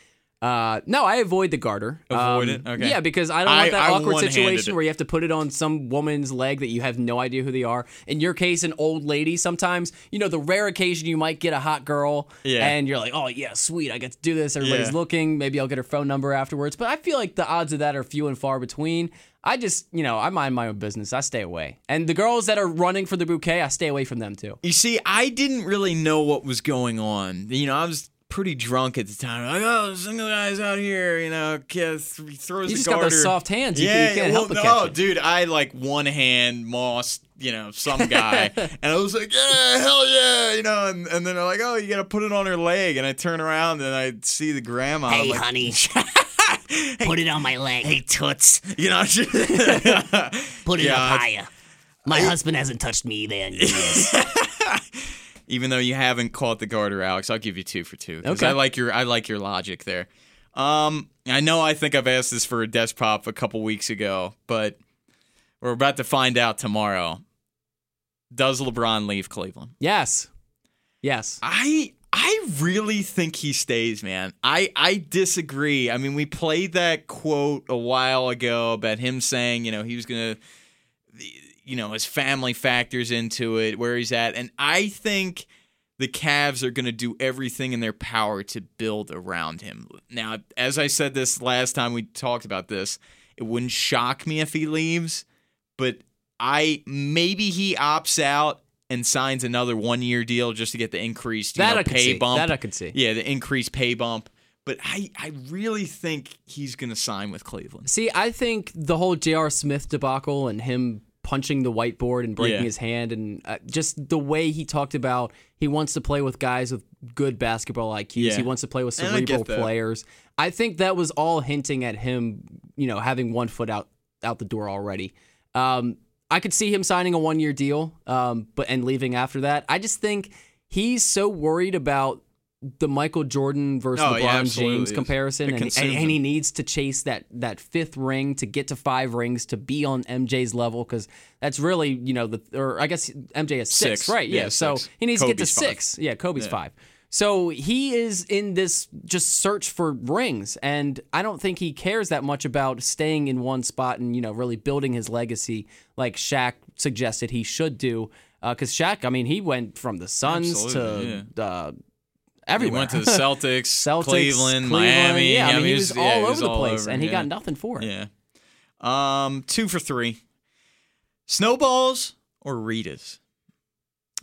uh, no, I avoid the garter. Avoid Um, it? Okay. Yeah, because I don't want that I awkward situation it. where you have to put it on some woman's leg that you have no idea who they are. In your case, an old lady. Sometimes, you know, the rare occasion you might get a hot girl, Yeah. and you're like, oh yeah, sweet, I get to do this. Everybody's Yeah. looking. Maybe I'll get her phone number afterwards. But I feel like the odds of that are few and far between. I just, you know, I mind my own business. I stay away. And the girls that are running for the bouquet, I stay away from them too. You see, I didn't really know what was going on. You know, I was pretty drunk at the time. Like, oh, single guys out here, you know, kid th- throws You the just got garter. those soft hands. You, yeah, you can't well, help but no, catch it. dude, I like one hand moss, you know, some guy, and I was like, yeah, hell yeah, you know, and, and then they're like, oh, you gotta put it on her leg, and I turn around and I see the grandma. I'm Hey, like, honey. Put it on my leg. hey, toots, you know. Put it yeah, up I- higher. My husband hasn't touched me either in years. Even though you haven't caught the garter, Alex, I'll give you two for two. Okay. I like your I like your logic there. Um, I know I think I've asked this for a desk pop a couple weeks ago, but we're about to find out tomorrow. Does LeBron leave Cleveland? Yes. Yes. I I really think he stays, man. I I disagree. I mean, we played that quote a while ago about him saying, you know, he was gonna, you know, his family factors into it, where he's at, and I think the Cavs are gonna do everything in their power to build around him. Now, as I said this last time we talked about this, it wouldn't shock me if he leaves, but I maybe he opts out and signs another one year deal just to get the increased you That know, I pay see. bump. That I could see. Yeah, the increased pay bump. But I, I really think he's gonna sign with Cleveland. See, I think the whole J.R. Smith debacle and him punching the whiteboard and breaking Yeah. his hand and uh, just the way he talked about he wants to play with guys with good basketball IQs. Yeah. He wants to play with And I cerebral players. I think that was all hinting at him, you know, having one foot out out the door already. Um, I could see him signing a one year deal, um, but and leaving after that. I just think he's so worried about the Michael Jordan versus Oh, yeah, LeBron absolutely James comparison, and, and, and he needs to chase that that fifth ring to get to five rings to be on MJ's level because that's really you know the or I guess MJ is six, Six. right? Yeah, Yeah, so six. he needs to get to Kobe's five. six. Yeah, Kobe's five. So he is in this just search for rings, and I don't think he cares that much about staying in one spot and you know really building his legacy like Shaq suggested he should do. Because Shaq, I mean, he went from the Suns Absolutely, to uh, He went to the Celtics, Celtics, Cleveland, Miami. Yeah, I mean, he was, yeah, all over was the place, over, and he yeah. got nothing for it. Yeah. Um, two for three. Snowballs or Ritas?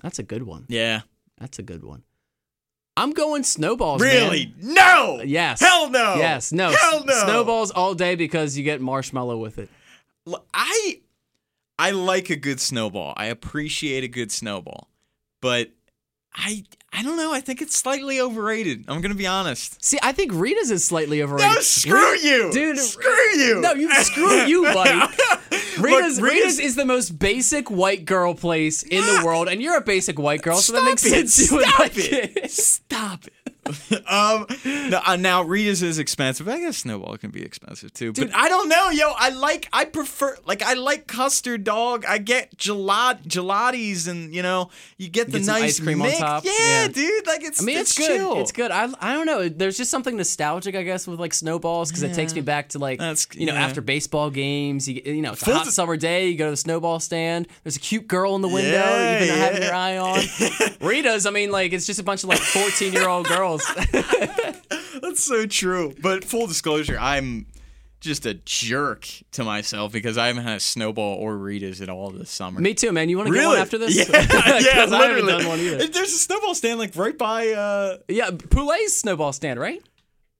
That's a good one. Yeah. That's a good one. I'm going snowballs. man. Really? No. Yes. Hell no. Yes. No. Hell no. Snowballs all day because you get marshmallow with it. I I like a good snowball. I appreciate a good snowball. But I I don't know. I think it's slightly overrated. I'm gonna be honest. See, I think Rita's is slightly overrated. No, screw you, Dude, Screw you. No, you screw you, buddy. Rita's, Look, Rita's is the most basic white girl place in the world, and you're a basic white girl, so that makes it. sense. You would Stop like it. Stop it. um, no, uh, now Rita's is expensive. I guess Snowball can be expensive too. But I don't know, yo. I like, I prefer, like, I like custard dog. I get gelat, gelatis, and you know, you get the Get nice ice cream on top. Yeah, Yeah. dude. Like, it's. I mean, it's, good. Chill. It's good. I, I don't know. There's just something nostalgic, I guess, with like snowballs because it takes me back to like That's- you know yeah. after baseball games. You, you know, it's a hot summer day. You go to the snowball stand. There's a cute girl in the window Yeah, you've been having yeah. your eye on. Rita's. I mean, like it's just a bunch of like 14 year old girls. That's so true. But full disclosure, I'm just a jerk to myself because I haven't had a Snowball or Rita's at all this summer. me too, man. You want to get Really? one after this? Yeah, 'Cause yeah, I haven't done one either. There's a snowball stand like right by. uh Yeah, Poulet's snowball stand, right?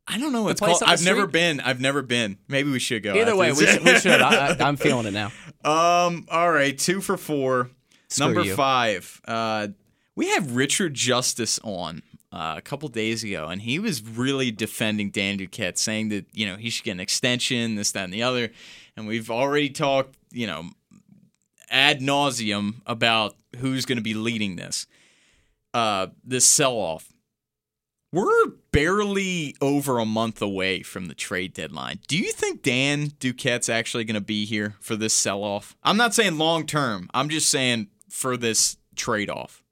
I don't know what it's place called. I've never been. I've never been. Maybe we should go. Either after way, we should. We should. I, I, I'm feeling it now. Um. All right. Two for four. Screw Number you. five. Uh, we have Richard Justice on uh, a couple days ago, and he was really defending Dan Duquette, saying that you know he should get an extension, this, that, and the other. And we've already talked, you know, ad nauseum about who's going to be leading this. Uh, this sell-off. We're barely over a month away from the trade deadline. Do you think Dan Duquette's actually going to be here for this sell off? I'm not saying long term. I'm just saying for this trade off.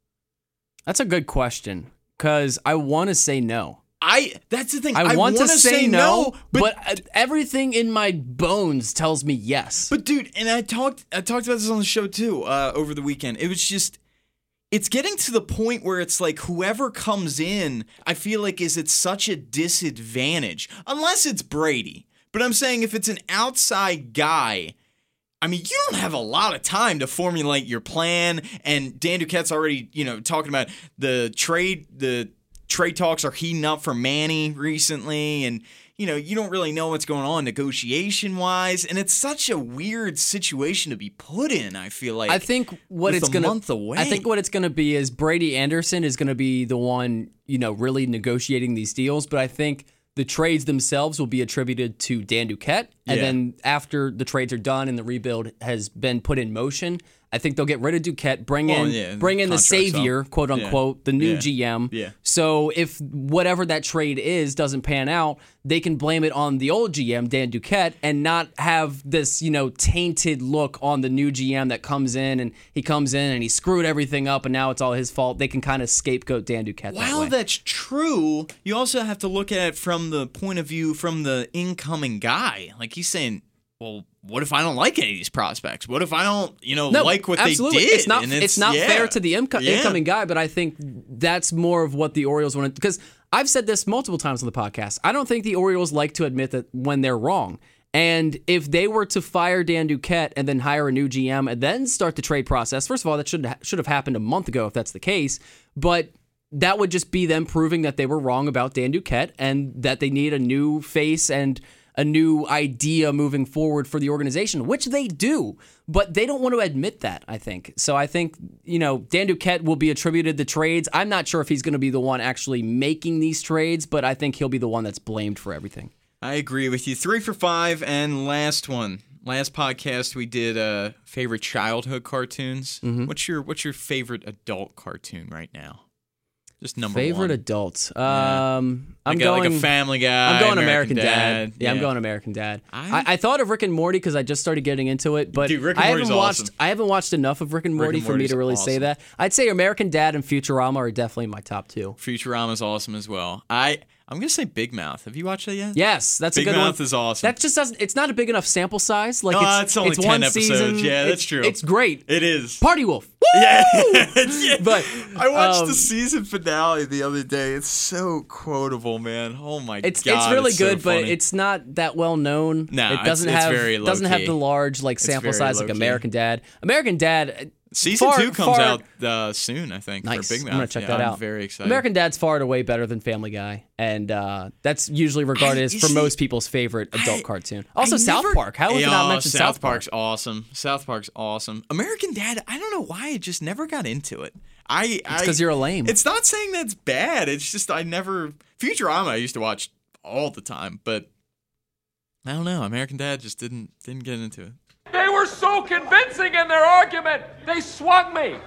That's a good question because I want to say no. I that's the thing. I, want to wanna say, no, but, but, uh, everything in my bones tells me yes. but dude, and I talked I talked about this on the show too uh, over the weekend. It was just it's getting to the point where it's like whoever comes in, I feel like is at such a disadvantage unless it's Brady. But I'm saying if it's an outside guy, I mean, you don't have a lot of time to formulate your plan. And Dan Duquette's already, you know, talking about the trade. The trade talks are heating up for Manny recently, and you know, you don't really know what's going on negotiation wise. And it's such a weird situation to be put in. I feel like I think what it's month away. I think what it's gonna be is Brady Anderson is gonna be the one you know really negotiating these deals, but I think the trades themselves will be attributed to Dan Duquette, and Yeah. then after the trades are done and the rebuild has been put in motion, I think they'll get rid of Duquette, bring Well, in yeah, bring in the contract's up. savior, quote Yeah. unquote, the new Yeah. GM. Yeah. So if whatever that trade is doesn't pan out, they can blame it on the old GM Dan Duquette and not have this, you know, tainted look on the new GM that comes in and he comes in and he screwed everything up and now it's all his fault. They can kind of scapegoat Dan Duquette that While way. that's true, you also have to look at it from the point of view from the incoming guy. Like he's saying, well, what if I don't like any of these prospects? What if I don't, you know, like what absolutely. they did? It's not. And It's, not yeah. fair to the inco- Yeah. incoming guy, but I think that's more of what the Orioles want to. Because I've said this multiple times on the podcast. I don't think the Orioles like to admit that when they're wrong. And if they were to fire Dan Duquette and then hire a new GM and then start the trade process, first of all, that should should have happened a month ago if that's the case. But that would just be them proving that they were wrong about Dan Duquette and that they need a new face and a new idea moving forward for the organization, which they do, but they don't want to admit that, I think. So I think, you know, Dan Duquette will be attributed the trades. I'm not sure if he's going to be the one actually making these trades, but I think he'll be the one that's blamed for everything. I agree with you. Three for five, and last one. Last podcast we did uh favorite childhood cartoons. Mm-hmm. What's your what's your favorite adult cartoon right now? Just number Favorite one. adults. Um, I'm like, a, going like a Family Guy. I'm going American, American, Dad. Yeah, I'm going American Dad. I- I, I thought of Rick and Morty because I just started getting into it, but Dude, Rick I haven't watched. awesome. I haven't watched enough of Rick and Morty and for me to really say that. I'd say American Dad and Futurama are definitely my top two. Futurama is awesome as well. I I'm gonna say Big Mouth. Have you watched that yet? Yes, that's Big a good Mouth one. is awesome. That just doesn't. It's not a big enough sample size. Like No, it's, it's only 10 one episodes. season. Yeah, that's It's- true. It's great. It is. Party Wolf. Yeah. Yeah. But, I watched um, the season finale the other day. It's so quotable, man. Oh my It's god. it's really so good, but funny. it's not that well known. No, it doesn't it's have very doesn't have the large like sample size like low-key. American Dad. American Dad. Season far- two comes far- out uh, soon. I think Nice. for Big Mouth. I'm gonna check Yeah, that I'm out. very excited. American Dad's far and away better than Family Guy, and uh, that's usually regarded I- as for see, most people's favorite adult I- cartoon. Also, I South never- Park. How have we Yeah, not mentioned South, South Park? Park's awesome. South Park's awesome. American Dad. I don't know why I just never got into it. I because you're a lame. It's not saying that's bad. It's just I never Futurama. I used to watch all the time, but I don't know. American Dad just didn't didn't get into it. They were so convincing in their argument, they swung me.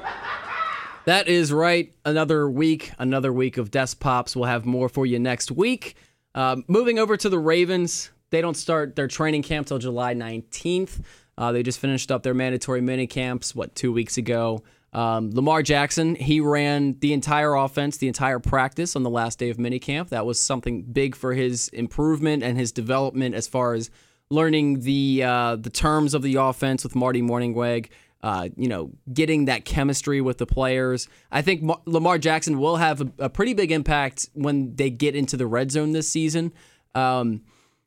That is right. Another week, another week of Desk Pops. We'll have more for you next week. Um, moving over to the Ravens, they don't start their training camp till July 19th. Uh, they just finished up their mandatory mini camps, what, two weeks ago. Um, Lamar Jackson, he ran the entire offense, the entire practice on the last day of minicamp. That was something big for his improvement and his development as far as learning the uh, the terms of the offense with Marty Mornhinweg. Uh, you know, getting that chemistry with the players. I think Mar- Lamar Jackson will have a, a pretty big impact when they get into the red zone this season. Um,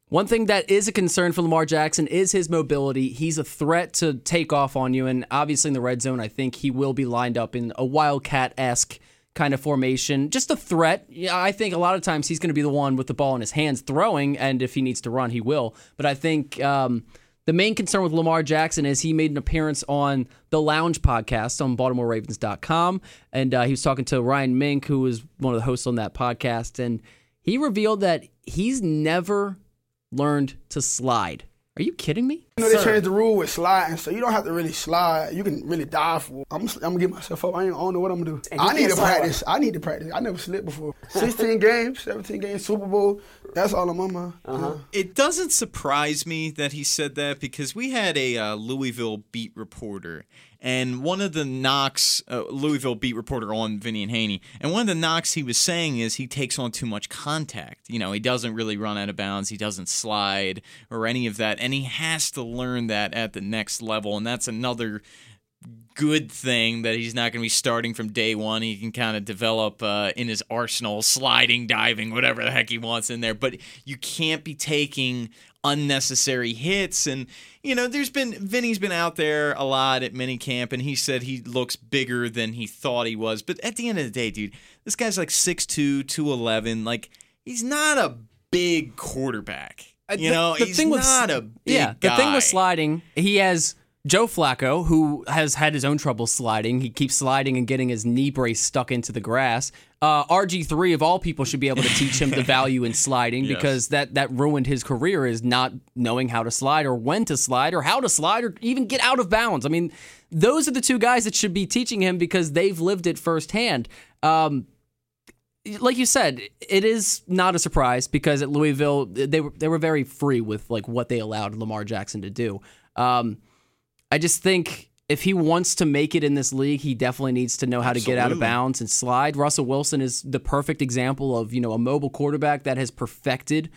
one thing that is a concern for Lamar Jackson is his mobility. He's a threat to take off on you, and obviously in the red zone, I think he will be lined up in a wildcat esque kind of formation, just a threat. I think a lot of times he's going to be the one with the ball in his hands throwing, and if he needs to run, he will. But I think um, the main concern with Lamar Jackson is he made an appearance on the Lounge podcast on BaltimoreRavens.com, and uh, he was talking to Ryan Mink, who was one of the hosts on that podcast, and he revealed that he's never learned to slide. Are you kidding me? You know, they changed the rule with sliding, so you don't have to really slide. You can really dive for. it. I'm, I'm gonna get myself up. I, ain't, I don't know what I'm gonna do. And I need can't to slide practice. I need to practice. I never slipped before. 16 games, 17 games, Super Bowl. That's all on my mind. Uh-huh. It doesn't surprise me that he said that because we had a uh, Louisville beat reporter, and one of the knocks, uh, Louisville beat reporter on Vinny and Haynie, and one of the knocks he was saying is he takes on too much contact. You know, he doesn't really run out of bounds, he doesn't slide or any of that, and he has to learn that at the next level, and that's another good thing that he's not going to be starting from day one. He can kind of develop uh, in his arsenal, sliding, diving, whatever the heck he wants in there. But you can't be taking unnecessary hits. And, you know, there's been, Vinny's been out there a lot at minicamp, and he said he looks bigger than he thought he was. But at the end of the day, dude, this guy's like 6'2, 211. Like, he's not a big quarterback. You Uh, The- know, the he's thing with- not a big yeah. The thing guy. with sliding, he has Joe Flacco, who has had his own trouble sliding. He keeps sliding and getting his knee brace stuck into the grass. Uh, RG3 of all people should be able to teach him the value in sliding Yes. because that that ruined his career is not knowing how to slide or when to slide or how to slide or even get out of bounds. I mean, those are the two guys that should be teaching him because they've lived it firsthand. Um, like you said, it is not a surprise because at Louisville they were they were very free with like what they allowed Lamar Jackson to do. Um, I just think if he wants to make it in this league, he definitely needs to know how to get out of bounds and slide. Russell Wilson is the perfect example of you know a mobile quarterback that has perfected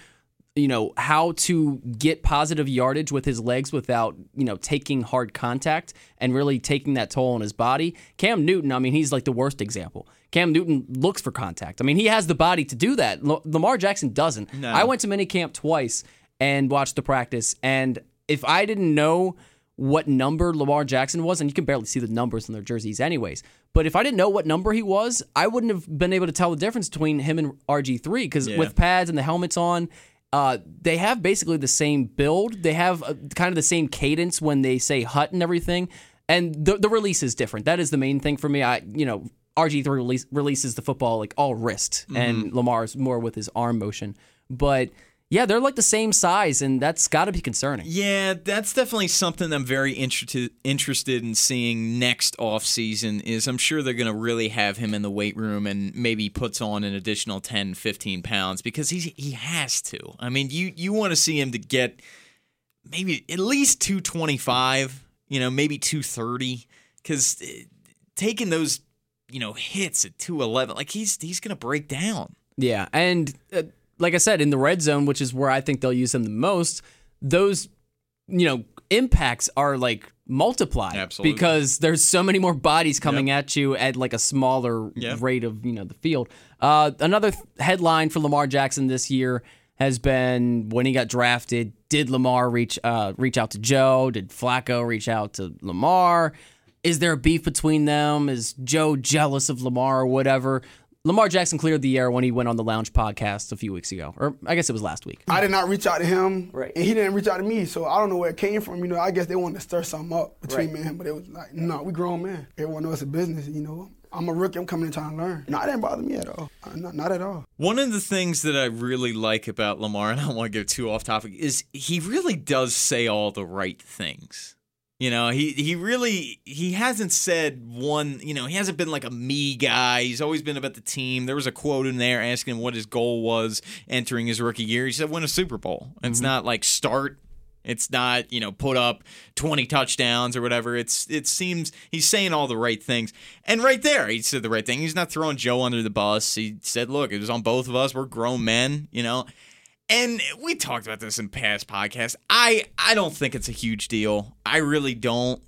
you know how to get positive yardage with his legs without you know taking hard contact and really taking that toll on his body. Cam Newton, I mean, he's like the worst example. Cam Newton looks for contact. I mean, he has the body to do that. Lamar Jackson doesn't. No. I went to minicamp twice and watched the practice, and if I didn't know what number Lamar Jackson was, and you can barely see the numbers on their jerseys, anyways. But if I didn't know what number he was, I wouldn't have been able to tell the difference between him and RG three because Yeah. with pads and the helmets on. Uh, they have basically the same build. They have uh kind of the same cadence when they say hut and everything, and the the release is different. That is the main thing for me. I you know RG three release, releases the football like all wrist, and Lamar's more with his arm motion. But yeah, they're like the same size, and that's got to be concerning. Yeah, that's definitely something I'm very interested interested in seeing next off season is I'm sure they're going to really have him in the weight room and maybe puts on an additional 10 15 pounds because he's he has to. I mean, you you want to see him to get maybe at least 225, you know, maybe 230 cuz taking those, you know, hits at 211 like he's he's going to break down. Yeah, and uh, like I said, in the red zone, which is where I think they'll use him the most, those you know impacts are like multiplied Absolutely. because there's so many more bodies coming at you at like a smaller Yep. rate of you know the field. Uh, another th- headline for Lamar Jackson this year has been when he got drafted. Did Lamar reach uh, reach out to Joe? Did Flacco reach out to Lamar? Is there a beef between them? Is Joe jealous of Lamar or whatever? Lamar Jackson cleared the air when he went on the Lounge podcast a few weeks ago, or I guess it was last week. I did not reach out to him, Right. and he didn't reach out to me. So I don't know where it came from. You know, I guess they wanted to stir something up between Right. me and him, but it was like, no, we grown men. Everyone knows it's a business. You know, I'm a rookie. I'm coming in trying to learn. No, it didn't bother me at all. Uh, Not, not at all. One of the things that I really like about Lamar, and I don't want to go too off topic, is he really does say all the right things. You know, he he really he hasn't said one. You know, he hasn't been like a me guy. He's always been about the team. There was a quote in there asking him what his goal was entering his rookie year. He said, "Win a Super Bowl." It's mm-hmm. not like start. It's not you know put up twenty touchdowns or whatever. It's it seems he's saying all the right things. And right there, he said the right thing. He's not throwing Joe under the bus. He said, "Look, it was on both of us. We're grown men." You know. And we talked about this in past podcasts. I I don't think it's a huge deal. I really don't.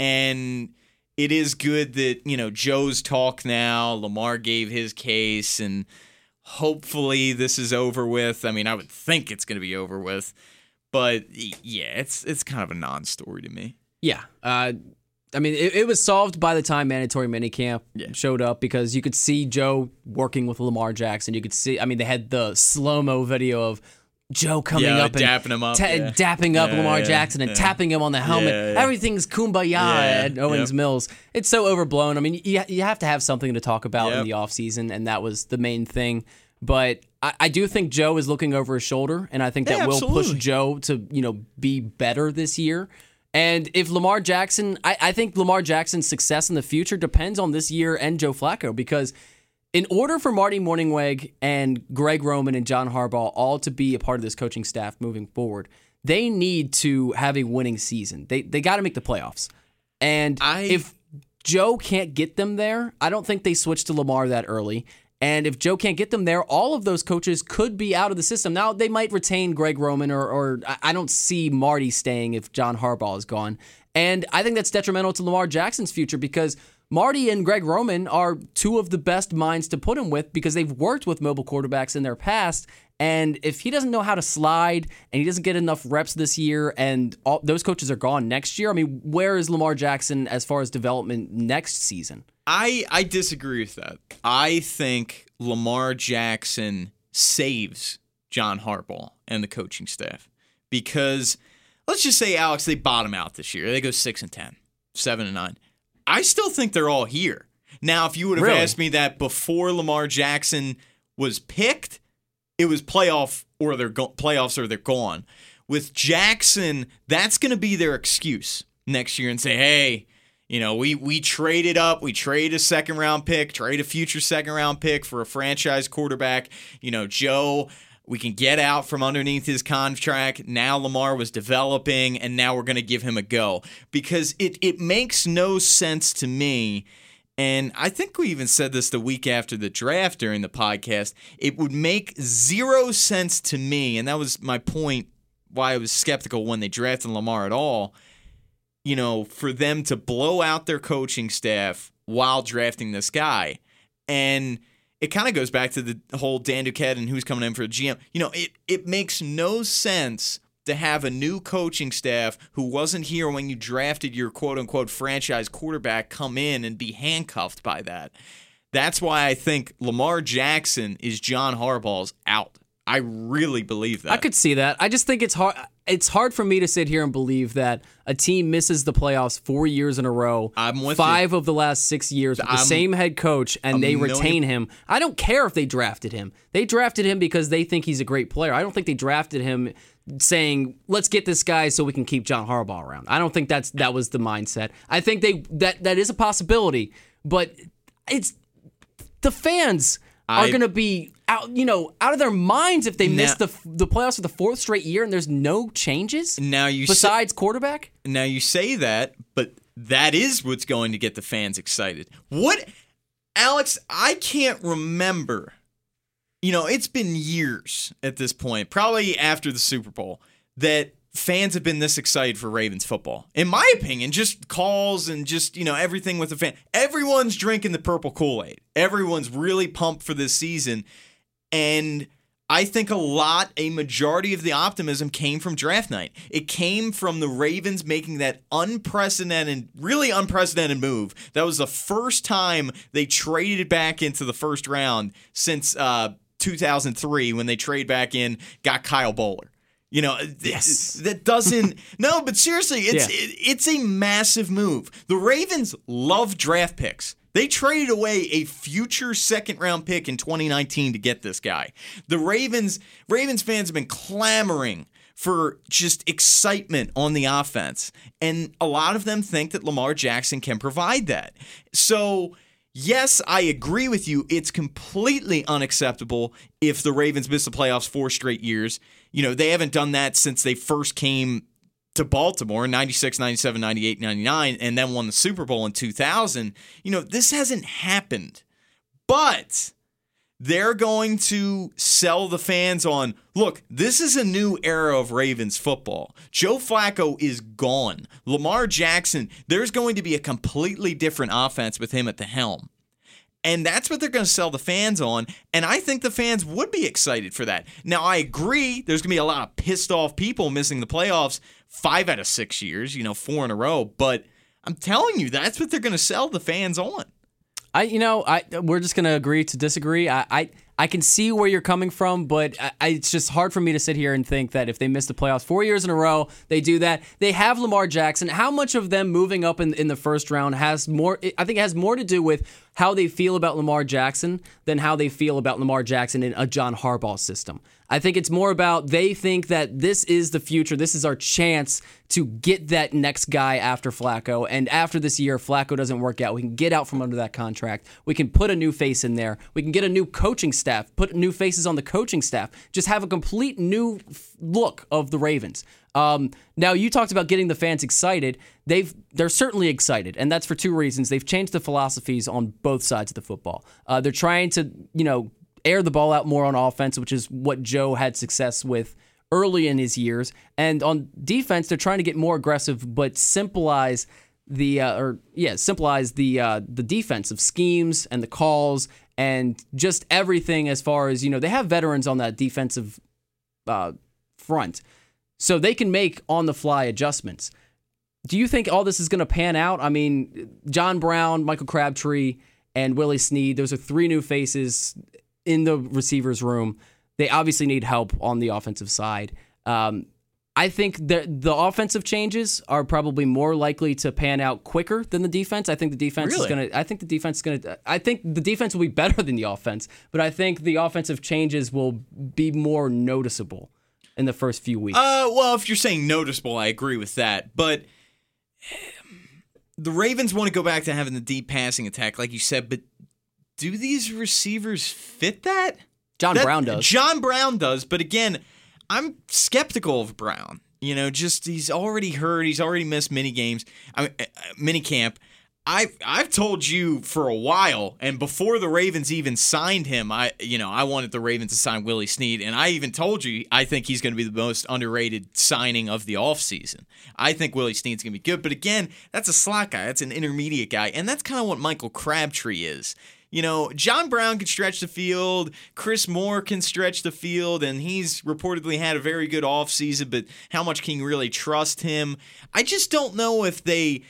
And it is good that, you know, Joe's talk now, Lamar gave his case and hopefully this is over with. I mean, I would think it's going to be over with. But yeah, it's it's kind of a non-story to me. Yeah. Uh, I mean, it, it was solved by the time mandatory minicamp showed up because you could see Joe working with Lamar Jackson. You could see, I mean, they had the slow mo video of Joe coming Yeah, up and dapping him up, ta- yeah. dapping up Yeah, Lamar yeah, Jackson and yeah. tapping him on the helmet. Yeah, yeah. Everything's kumbaya Yeah, at Owens yep. Mills. It's so overblown. I mean, you, you have to have something to talk about in Yep. the offseason, and that was the main thing. But I, I do think Joe is looking over his shoulder, and I think that Yeah, will push. Joe to you know be better this year. And if Lamar Jackson, I, I think Lamar Jackson's success in the future depends on this year and Joe Flacco because in order for Marty Mornhinweg and Greg Roman and John Harbaugh all to be a part of this coaching staff moving forward, they need to have a winning season. They they got to make the playoffs. And I- if Joe can't get them there, I don't think they switch to Lamar that early. And if Joe can't get them there, all of those coaches could be out of the system. Now they might retain Greg Roman, or, or I- don't see Marty staying if John Harbaugh is gone. And I think that's detrimental to Lamar Jackson's future because Marty and Greg Roman are two of the best minds to put him with because they've worked with mobile quarterbacks in their past. And if he doesn't know how to slide and he doesn't get enough reps this year and all, those coaches are gone next year, I mean, where is Lamar Jackson as far as development next season? I I disagree with that. I think Lamar Jackson saves John Harbaugh and the coaching staff because let's just say Alex they bottom out this year. They go 6 and 10, 7 and 9. I still think they're all here. Now, if you would have Really? asked me that before Lamar Jackson was picked, it was playoff or they're go- playoffs or they're gone. With Jackson, that's going to be their excuse next year and say, "Hey, you know, we we traded up, we trade a second round pick, trade a future second round pick for a franchise quarterback. You know, Joe, we can get out from underneath his contract. Now Lamar was developing, and now we're going to give him a go because it it makes no sense to me." And I think we even said this the week after the draft during the podcast. It would make zero sense to me, and that was my point why I was skeptical when they drafted Lamar at all. You know, for them to blow out their coaching staff while drafting this guy. And it kind of goes back to the whole Dan Duquette and who's coming in for the GM. You know, it, it makes no sense to have a new coaching staff who wasn't here when you drafted your quote unquote franchise quarterback come in and be handcuffed by that. That's why I think Lamar Jackson is John Harbaugh's out. I really believe that. I could see that. I just think it's hard. It's hard for me to sit here and believe that a team misses the playoffs four years in a row. I'm with five of the last six years with the I'm same head coach, and they million- retain him. I don't care if they drafted him. They drafted him because they think he's a great player. I don't think they drafted him saying, "Let's get this guy so we can keep John Harbaugh around." I don't think that's that was the mindset. I think they that that is a possibility, but it's the fans are going to be out, you know, out of their minds if they miss the the playoffs for the fourth straight year and there's no changes Now you say- besides quarterback. Now you say that, but that is what's going to get the fans excited. What, Alex? I can't remember. You know, it's been years at this point, probably after the Super Bowl, that fans have been this excited for Ravens football. In my opinion, just calls and just, you know, everything with the fan. Everyone's drinking the purple Kool Aid. Everyone's really pumped for this season. And I think a lot, a majority of the optimism came from draft night. It came from the Ravens making that unprecedented, really unprecedented move. That was the first time they traded back into the first round since uh, 2003 when they trade back in, got Kyle Boller. You know, yes. that doesn't. no, but seriously, it's Yeah. it, it's a massive move. The Ravens love draft picks. They traded away a future second round pick in 2019 to get this guy. The Ravens Ravens fans have been clamoring for just excitement on the offense. And a lot of them think that Lamar Jackson can provide that. So, yes, I agree with you. It's completely unacceptable if the Ravens miss the playoffs four straight years. You know, they haven't done that since they first came to Baltimore in 96, 97, 98, 99, and then won the Super Bowl in 2000. You know, this hasn't happened. But they're going to sell the fans on look, this is a new era of Ravens football. Joe Flacco is gone. Lamar Jackson, there's going to be a completely different offense with him at the helm. And that's what they're going to sell the fans on. And I think the fans would be excited for that. Now, I agree there's going to be a lot of pissed off people missing the playoffs five out of six years, you know, four in a row. But I'm telling you, that's what they're going to sell the fans on. I, you know, I we're just gonna agree to disagree. I, I, I can see where you're coming from, but I, I, it's just hard for me to sit here and think that if they miss the playoffs four years in a row, they do that. They have Lamar Jackson. How much of them moving up in, in the first round has more? I think it has more to do with how they feel about Lamar Jackson than how they feel about Lamar Jackson in a John Harbaugh system. I think it's more about they think that this is the future. This is our chance to get that next guy after Flacco. And after this year, Flacco doesn't work out. We can get out from under that contract. We can put a new face in there. We can get a new coaching staff, put new faces on the coaching staff, just have a complete new look of the Ravens. Um, now you talked about getting the fans excited. They've they're certainly excited, and that's for two reasons. They've changed the philosophies on both sides of the football. Uh, they're trying to you know air the ball out more on offense, which is what Joe had success with early in his years. And on defense, they're trying to get more aggressive, but simplize the uh, or yeah, simplize the uh, the defensive schemes and the calls and just everything as far as you know. They have veterans on that defensive uh, front, so they can make on the fly adjustments. Do you think all this is going to pan out? I mean, John Brown, Michael Crabtree, and Willie Snead, those are three new faces in the receivers room. They obviously need help on the offensive side. Um, I think the the offensive changes are probably more likely to pan out quicker than the defense. I think the defense is going to. I think the defense is going to. I think the defense will be better than the offense, but I think the offensive changes will be more noticeable in the first few weeks. Uh, well, if you're saying noticeable, I agree with that. But the Ravens want to go back to having the deep passing attack, like you said. But do these receivers fit that? John That- Brown does. John Brown does, but again, I'm skeptical of Brown. You know, just he's already hurt. He's already missed mini games. I mean, uh, mini camp. I've I've told you for a while, and before the Ravens even signed him, I you know I wanted the Ravens to sign Willie Snead, and I even told you I think he's going to be the most underrated signing of the offseason. I think Willie Snead's going to be good, but again, that's a slot guy, that's an intermediate guy, and that's kind of what Michael Crabtree is. You know, John Brown can stretch the field, Chris Moore can stretch the field, and he's reportedly had a very good offseason, but how much can you really trust him? I just don't know if they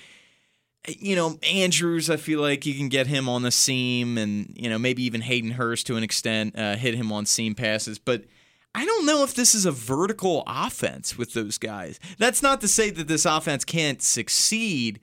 you know, Andrews, I feel like you can get him on the seam and, you know, maybe even Hayden Hurst to an extent, uh, hit him on seam passes. But I don't know if this is a vertical offense with those guys. That's not to say that this offense can't succeed.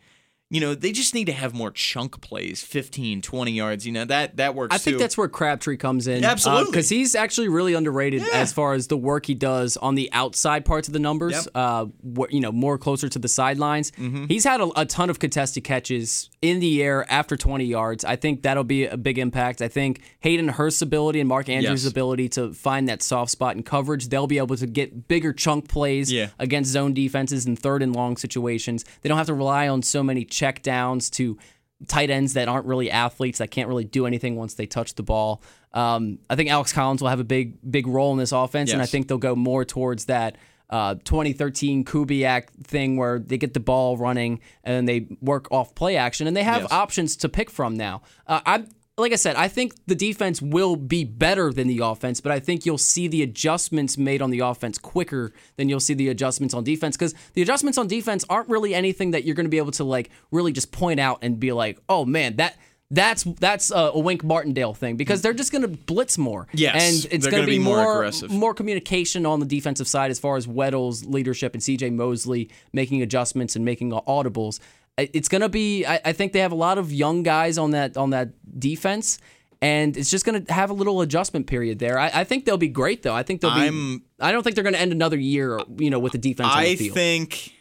You know, they just need to have more chunk plays, 15, 20 yards. You know, that, that works I think too. that's where Crabtree comes in. Absolutely. Because he's actually really underrated as far as the work he does on the outside parts of the numbers, Yep. uh, wh- you know, more closer to the sidelines. Mm-hmm. He's had a, a ton of contested catches in the air after 20 yards. I think that'll be a big impact. I think Hayden Hurst's ability and Mark Andrews' Yes. ability to find that soft spot in coverage, they'll be able to get bigger chunk plays Yeah. against zone defenses in third and long situations. They don't have to rely on so many check downs to tight ends that aren't really athletes that can't really do anything once they touch the ball. Um, I think Alex Collins will have a big big role in this offense, and I think they'll go more towards that. Uh, 2013 Kubiak thing where they get the ball running and they work off play action and they have Yes. options to pick from now. Uh, I like I said, I think the defense will be better than the offense, but I think you'll see the adjustments made on the offense quicker than you'll see the adjustments on defense because the adjustments on defense aren't really anything that you're going to be able to like really just point out and be like, oh man, that. That's that's a, a Wink Martindale thing because they're just going to blitz more. Yes, and it's going to be, be more more aggressive. more communication on the defensive side as far as Weddle's leadership and CJ Mosley making adjustments and making audibles. It's going to be. I, I think they have a lot of young guys on that on that defense, and it's just going to have a little adjustment period there. I, I think they'll be great though. I think they'll be. I'm- I don't think they're going to end another year, you know, with the defense on I the field. think,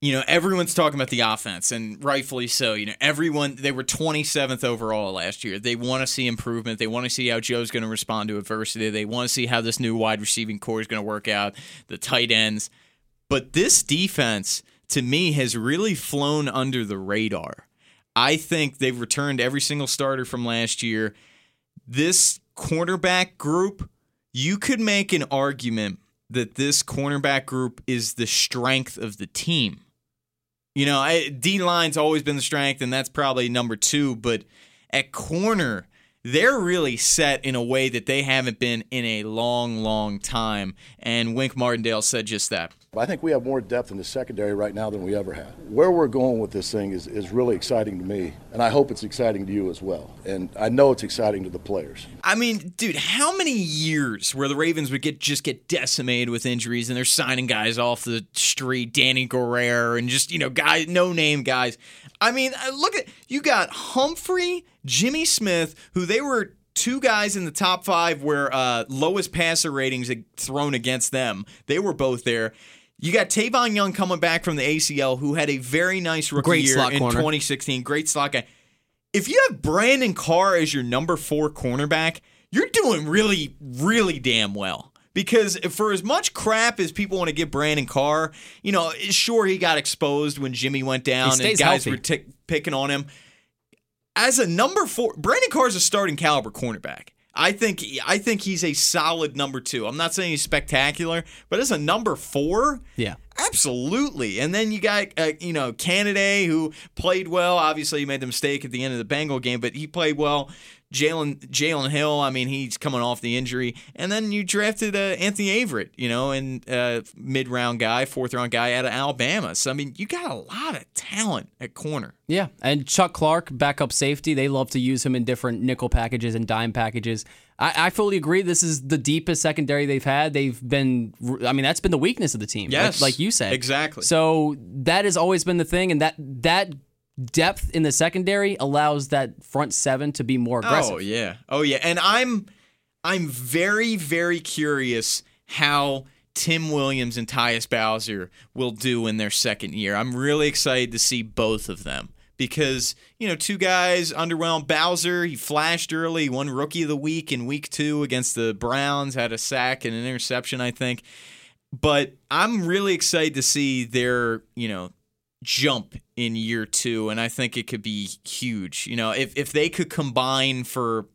you know, everyone's talking about the offense, and rightfully so. You know, everyone they were 27th overall last year. They want to see improvement. They want to see how Joe's going to respond to adversity. They want to see how this new wide receiving core is going to work out. The tight ends, but this defense to me has really flown under the radar. I think they've returned every single starter from last year. This cornerback group, you could make an argument that this cornerback group is the strength of the team. You know, D line's always been the strength, and that's probably number two. But at corner, they're really set in a way that they haven't been in a long, long time. And Wink Martindale said just that. I think we have more depth in the secondary right now than we ever had. Where we're going with this thing is, is really exciting to me, and I hope it's exciting to you as well. And I know it's exciting to the players. I mean, dude, how many years where the Ravens would get just get decimated with injuries and they're signing guys off the street, Danny Gorrer, and just you know, guys, no name guys. I mean, uh, look at you got Humphrey, Jimmy Smith, who they were two guys in the top five where uh, lowest passer ratings had thrown against them. They were both there. You got Tavon Young coming back from the ACL, who had a very nice rookie Great year in corner. 2016. Great slot guy. If you have Brandon Carr as your number four cornerback, you're doing really, really damn well. Because for as much crap as people want to give Brandon Carr, you know, sure he got exposed when Jimmy went down and guys healthy. were tick picking on him. As a number four, Brandon Carr is a starting caliber cornerback. I think I think he's a solid number two. I'm not saying he's spectacular, but as a number four, Yeah. Absolutely. And then you got, uh, you know, Canada who played well. Obviously, he made the mistake at the end of the Bengal game, but he played well. Jaylen Jaylen Hill, I mean, he's coming off the injury. And then you drafted uh, Anthony Averett, you know, and uh, mid round guy, fourth round guy out of Alabama. So, I mean, you got a lot of talent at corner. Yeah, and Chuck Clark, backup safety, they love to use him in different nickel packages and dime packages. I, I fully agree. This is the deepest secondary they've had. They've been, I mean, that's been the weakness of the team. like- Yes, like, you said, exactly. So that has always been the thing, and that that depth in the secondary allows that front seven to be more aggressive. Oh yeah. Oh yeah. And I'm I'm very very curious how Tim Williams and Tyus Bowser will do in their second year. I'm really excited to see both of them because, you know, two guys underwhelmed Bowser, he flashed early, won rookie of the week in week 2 against the Browns, had a sack and an interception, I think. But I'm really excited to see their, you know, jump in year two, and I think it could be huge. You know, if if they could combine for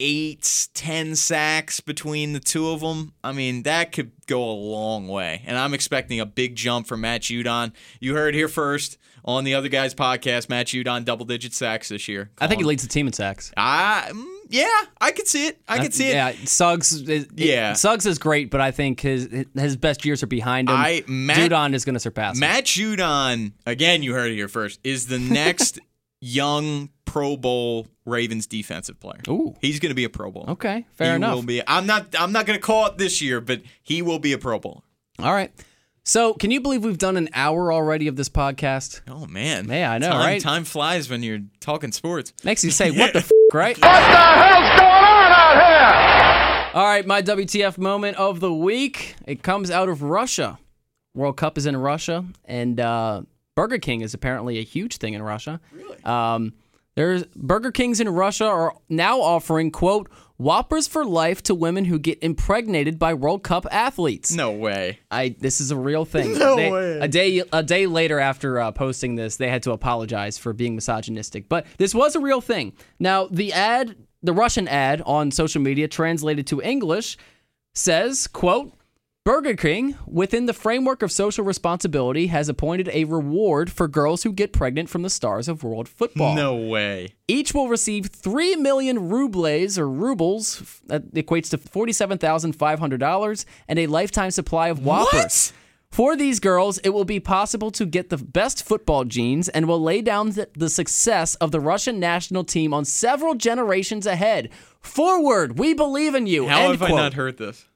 eight, ten sacks between the two of them, I mean that could go a long way. And I'm expecting a big jump from Matt Judon. You heard here first on the other guys podcast. Matt Judon double digit sacks this year. I think he leads the team in sacks. I mm, yeah, I could see it. I could uh, see it. Yeah, Suggs. Is, Yeah. Suggs is great, but I think his his best years are behind him. I- Matt- Judon is going to surpass him. Matt Judon, again, you heard it here first, is the next young Pro Bowl Ravens defensive player. Ooh. He's going to be a Pro Bowl. Okay, fair he enough. Will be. I'm not. I'm not going to call it this year, but he will be a Pro Bowl. All right. So, can you believe we've done an hour already of this podcast? Oh man. Yeah, I know, time, right? Time flies when you're talking sports. Makes you say, "What the f-, right?" What the hell's going on out here? All right, my WTF moment of the week. It comes out of Russia. World Cup is in Russia, and uh, Burger King is apparently a huge thing in Russia. Really? Um, there's Burger Kings in Russia are now offering quote Whoppers for life to women who get impregnated by World Cup athletes. No way. I this is a real thing. No They- way. A day a day later after uh, posting this, they had to apologize for being misogynistic. But this was a real thing. Now the ad, the Russian ad on social media, translated to English, says, "quote." Burger King, within the framework of social responsibility, has appointed a reward for girls who get pregnant from the stars of world football. No way. Each will receive 3 million rubles or rubles, that equates to $47,500, and a lifetime supply of Whoppers. What? For these girls, it will be possible to get the best football genes and will lay down the, the success of the Russian national team on several generations ahead. Forward, we believe in you. How have I not heard this?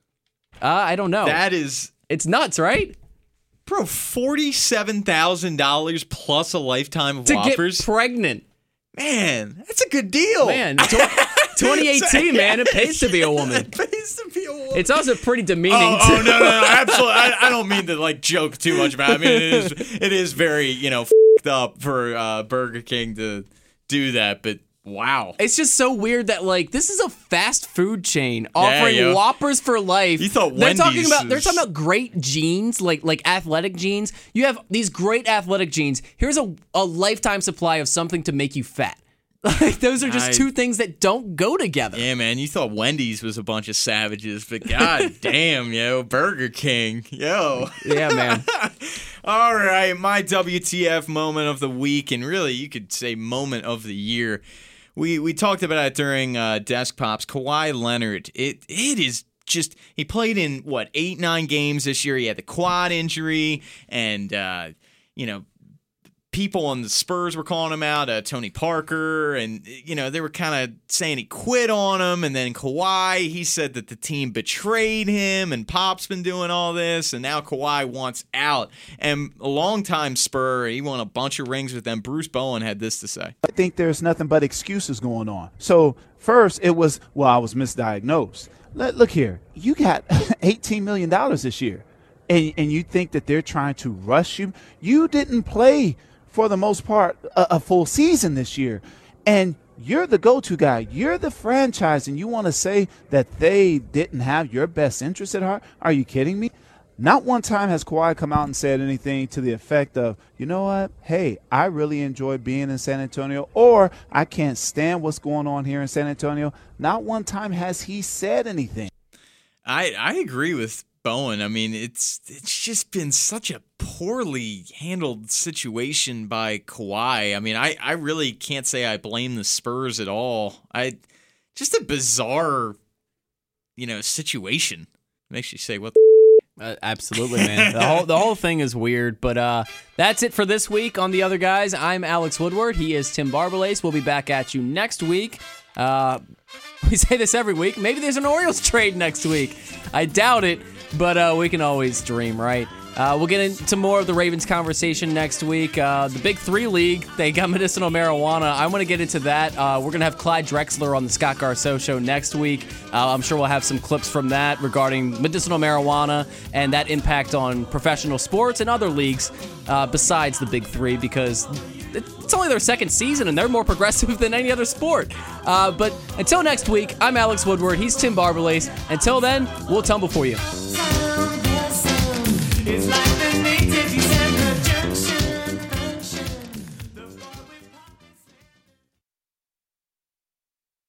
Uh, I don't know. That is, it's nuts, right? bro, forty-seven thousand dollars plus a lifetime of To Whoppers. get pregnant. man, that's a good deal. Man, tw- 2018, man, it pays to be a woman. It pays to be a woman. It's also pretty demeaning. Oh, oh no, no, no, absolutely. I, I don't mean to like joke too much about. It. I mean, it is, it is very, you know, fed up for uh, Burger King to do that. But wow, It's just so weird that like this is a fast food chain offering yo. Whoppers for life. You thought they're talking Wendy's about they're talking about great jeans, like like athletic jeans. You have these great athletic jeans. Here's a, a lifetime supply of something to make you fat. Like those are just I- two things that don't go together. yeah, man. You thought Wendy's was a bunch of savages, but god damn, yo, Burger King, yo. Yeah, man. All right, my WTF moment of the week, and really, you could say moment of the year. We we talked about it during uh, Desk Pops. Kawhi Leonard. It it is just he played in what eight nine games this year. He had the quad injury, and uh, you know people on the Spurs were calling him out, uh, Tony Parker, and you know they were kind of saying he quit on him. And then Kawhi, he said that the team betrayed him, and Pop's been doing all this, and now Kawhi wants out. And a longtime Spur, he won a bunch of rings with them. Bruce Bowen had this to say: I think there's nothing but excuses going on. So first it was, well, I was misdiagnosed. Let, look here, you got 18 million dollars this year. And, and you think that they're trying to rush you? You didn't play for the most part, a, a full season this year. And you're the go to guy. You're the franchise, and you want to say that they didn't have your best interest at heart? Are you kidding me? Not one time has Kawhi come out and said anything to the effect of, you know what? Hey, I really enjoy being in San Antonio, or I can't stand what's going on here in San Antonio. Not one time has he said anything. I I agree with Bowen. I mean, it's it's just been such a poorly handled situation by Kawhi. I mean, I, I really can't say I blame the Spurs at all. I just a bizarre, you know, situation. makes you say what. Uh, absolutely, man. the whole the whole thing is weird, but uh, that's it for this week on the other guys. I'm Alex Woodward. He is Tim Barbalace. We'll be back at you next week. Uh, we say this every week. Maybe there's an Orioles trade next week. I doubt it, but uh, we can always dream, right? Uh, we'll get into more of the Ravens conversation next week. Uh, the Big Three League, they got medicinal marijuana. I want to get into that. Uh, we're going to have Clyde Drexler on the Scott Garceau show next week. Uh, I'm sure we'll have some clips from that regarding medicinal marijuana and that impact on professional sports and other leagues uh, besides the Big Three because it's only their second season and they're more progressive than any other sport. Uh, but until next week, I'm Alex Woodward. He's Tim Barbalace. Until then, we'll tumble for you.